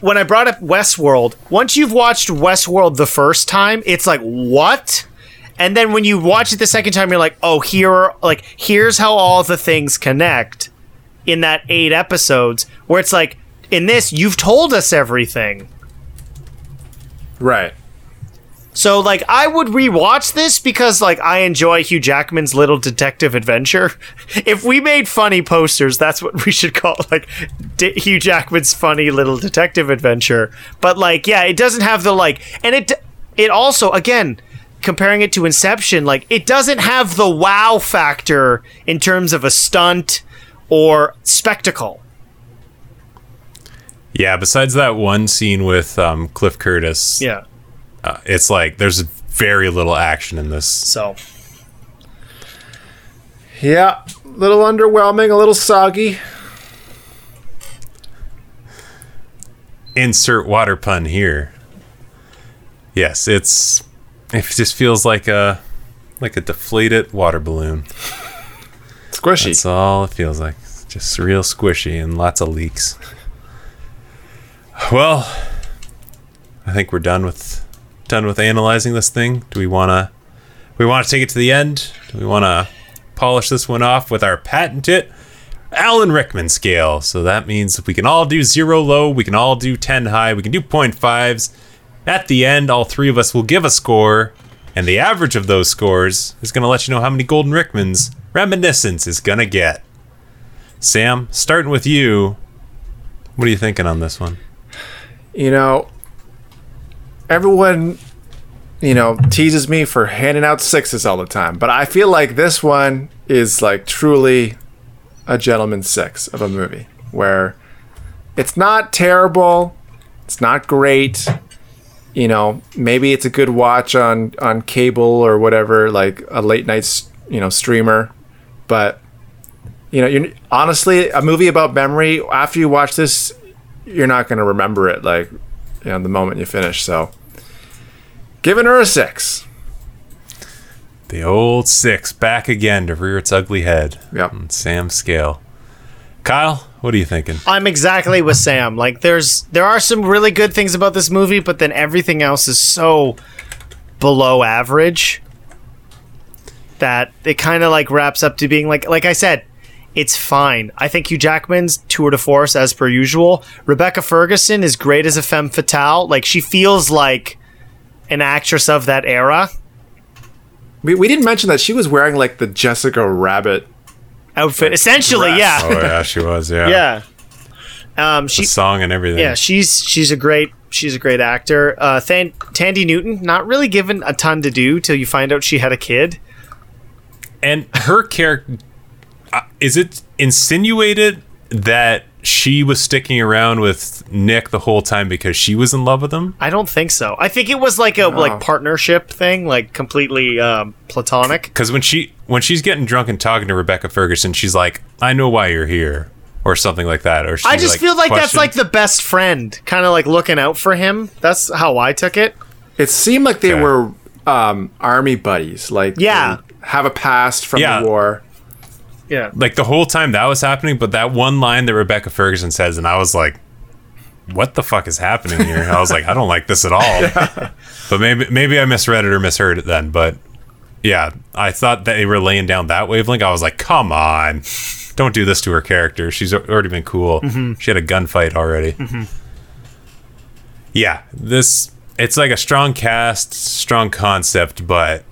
when I brought up Westworld, once you've watched Westworld the first time, it's like what? And then when you watch it the second time, you're like, oh, here, are, like here's how all the things connect in that eight episodes. Where it's like in this, you've told us everything. Right. So like I would rewatch this because like I enjoy Hugh Jackman's little detective adventure. <laughs> If we made funny posters, that's what we should call like D- Hugh Jackman's funny little detective adventure. But like yeah, it doesn't have the like and it it also again comparing it to Inception, like it doesn't have the wow factor in terms of a stunt or spectacle. Yeah, besides that one scene with um, Cliff Curtis, Yeah. Uh, it's like there's very little action in this. So Yeah, a little underwhelming, a little soggy. Insert water pun here. Yes, it's it just feels like a like a deflated water balloon. Squishy. That's all it feels like. It's just real squishy and lots of leaks. Well, I think we're done with done with analyzing this thing. Do we want to we want to take it to the end? Do we want to polish this one off with our patented Alan Rickman scale? So that means if we can all do 0 low, we can all do 10 high, we can do 0.5s. At the end, all three of us will give a score, and the average of those scores is going to let you know how many Golden Rickmans Reminiscence is going to get. Sam, starting with you, what are you thinking on this one? you know, everyone, you know, teases me for handing out sixes all the time, but I feel like this one is like truly a gentleman's six of a movie where it's not terrible, it's not great. You know, maybe it's a good watch on on cable or whatever, like a late night, you know, streamer, but you know, you're honestly a movie about memory. After you watch this, you're not going to remember it like you know the moment you finish so giving her a six The old six back again to rear its ugly head. Yep. on Sam's scale. Kyle, what are you thinking? I'm exactly with Sam. Like there's there are some really good things about this movie, but then everything else is so below average that it kind of like wraps up to being like like I said, it's fine. I think Hugh Jackman's tour de force as per usual. Rebecca Ferguson is great as a femme fatale. Like she feels like an actress of that era. we, we didn't mention that she was wearing like the jessica rabbit Outfit essentially, dress. yeah. Oh yeah, she was. Yeah, Yeah. Um The song and everything. Yeah, she's she's a great she's a great actor. Uh, Than- Tandy Newton, not really given a ton to do till you find out she had a kid. and her character is it insinuated that she was sticking around with Nick the whole time because she was in love with him? I don't think so. I think it was like a like partnership thing, like completely um, platonic. Because when she when she's getting drunk and talking to Rebecca Ferguson, she's like, "I know why you're here," or something like that. Or she, I just feel like that's like the best friend, kind of like looking out for him. That's how I took it. it seemed like they Okay. were um army buddies like Yeah. have a past from Yeah. the war Yeah. like the whole time that was happening. But that one line that Rebecca Ferguson says, and I was like, "What the fuck is happening here?" I was like, "I don't like this at all." <laughs> But maybe maybe I misread it or misheard it then. But yeah, I thought that they were laying down that wavelength. I was like, "Come on." Don't do this to her character. She's already been cool. Mm-hmm. She had a gunfight already. Mm-hmm. Yeah, this it's like a strong cast, strong concept, but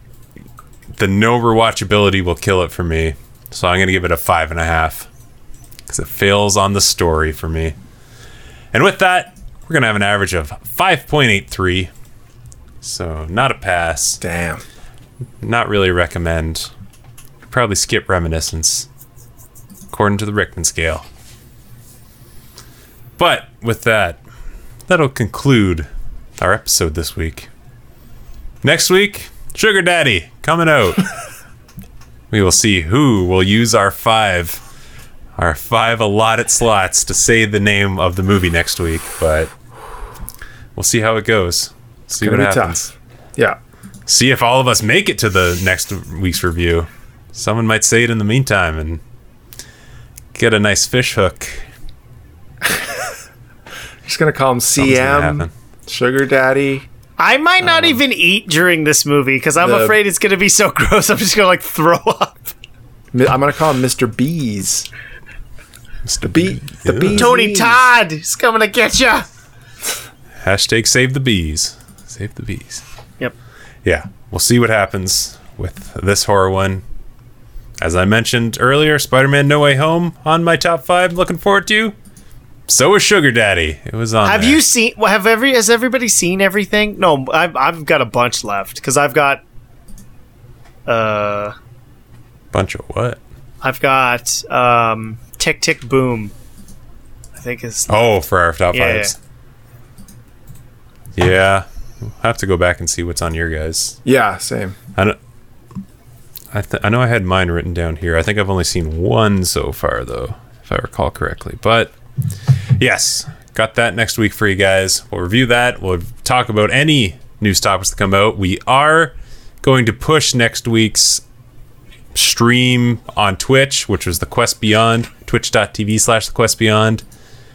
the no rewatchability will kill it for me. So I'm gonna give it a five and a half because it fails on the story for me. And with that, we're gonna have an average of five point eight three. So not a pass. damn Not really recommend. Probably skip reminiscence, according to the Rickman scale. But with that, that'll conclude our episode this week. Next week, Sugar Daddy coming out. <laughs> we will see who will use our five, our five allotted slots to say the name of the movie next week. But we'll see how it goes. See what happens tough yeah see if all of us make it to the next week's review. Someone might say it in the meantime and get a nice fish hook. <laughs> just gonna call him cm sugar daddy I might not um, even eat during this movie because I'm the- afraid it's gonna be so <laughs> gross. I'm just gonna like throw up. I'm gonna call him mr bees the bee the bee Tony Todd is coming to get ya. Hashtag save the bees. Save the bees. Yep. Yeah, we'll see what happens with this horror one. As I mentioned earlier, Spider Man No Way Home on my top five. Looking forward to. So is Sugar Daddy. It was on. Have there. you seen? Have every has everybody seen everything? No, I've I've got a bunch left because I've got. Uh, bunch of what? I've got um, Tick Tick Boom. I think is Oh, for our top Yeah, fives. Yeah. I'll have to go back and see what's on your guys. Yeah, same. I know, I, th- I know I had mine written down here. I think I've only seen one so far, though, if I recall correctly. But yes, got that next week for you guys. We'll review that. We'll talk about any news topics that come out. We are going to push next week's stream on Twitch, which was the Quest Beyond, twitch.tv slash the Quest Beyond.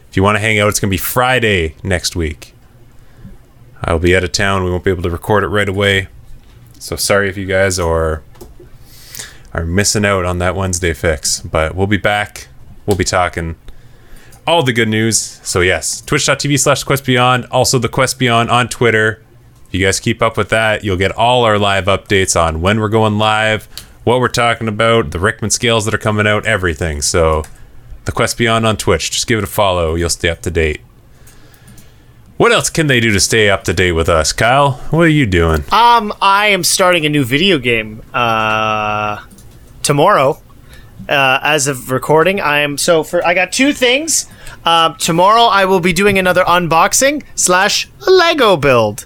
If you want to hang out, it's going to be Friday next week. I'll be out of town. We won't be able to record it right away. So sorry if you guys are are missing out on that Wednesday fix, but we'll be back. We'll be talking all the good news. So yes, twitch.tv slash quest beyond, also the quest beyond on Twitter. If you guys keep up with that, you'll get all our live updates on when we're going live, what we're talking about, the Rickman scales that are coming out, everything. So the quest beyond on Twitch, just give it a follow. You'll stay up to date. What else can they do to stay up to date with us, Kyle? What are you doing? Um, I am starting a new video game uh, tomorrow. Uh, as of recording, I am so for I got two things. Um, tomorrow I will be doing another unboxing slash Lego build.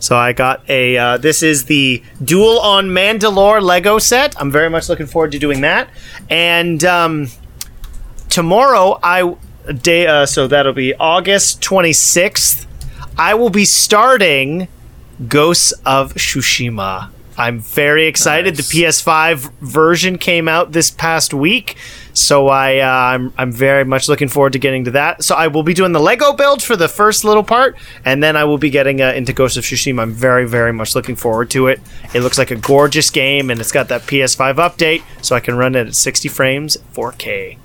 So I got a. Uh, this is the Duel on Mandalore Lego set. I'm very much looking forward to doing that. And um, tomorrow I day. Uh, so that'll be August 26th. I will be starting Ghosts of Tsushima. I'm very excited. Nice. The PS5 version came out this past week, so I uh, I'm I'm very much looking forward to getting to that. So I will be doing the Lego build for the first little part, and then I will be getting uh, into Ghost of Tsushima. I'm very very much looking forward to it. It looks like a gorgeous game, and it's got that PS5 update, so I can run it at 60 frames, 4K.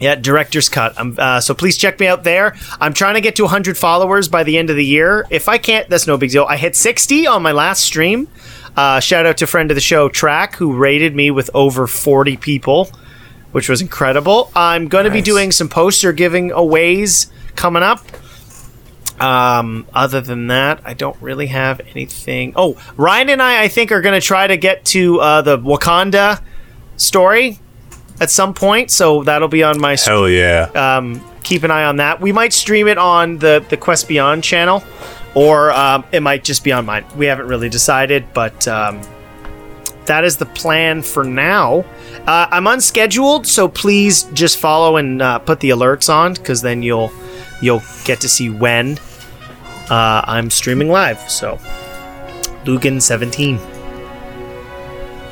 Yeah, director's cut. Uh, so please check me out there. I'm trying to get to 100 followers by the end of the year. If I can't, that's no big deal. I hit 60 on my last stream. Uh, shout out to friend of the show, Track, who rated me with over 40 people, which was incredible. I'm going to be doing some poster giving aways coming up. Um, other than that, I don't really have anything. Oh, Ryan and I, I think, are going to try to get to uh, the Wakanda story at some point, so that'll be on my Hell yeah. um, keep an eye on that. We might stream it on the the Quest Beyond channel, or um, it might just be on mine. We haven't really decided, but um, that is the plan for now. Uh, I'm unscheduled, so please just follow and uh, put the alerts on, because then you'll you'll get to see when uh, I'm streaming live. So, Lugan 17.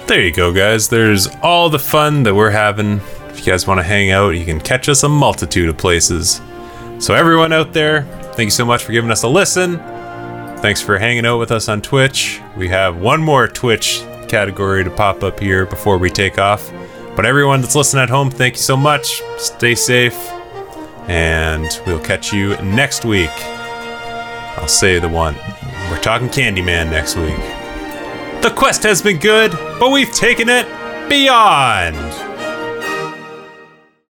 There you go, guys. There's all the fun that we're having. If you guys want to hang out, you can catch us a multitude of places. So, everyone out there, thank you so much for giving us a listen. Thanks for hanging out with us on Twitch. We have one more Twitch category to pop up here before we take off. But everyone that's listening at home, thank you so much. Stay safe. And we'll catch you next week. I'll say the one. We're talking Candyman next week. The quest has been good, but we've taken it beyond.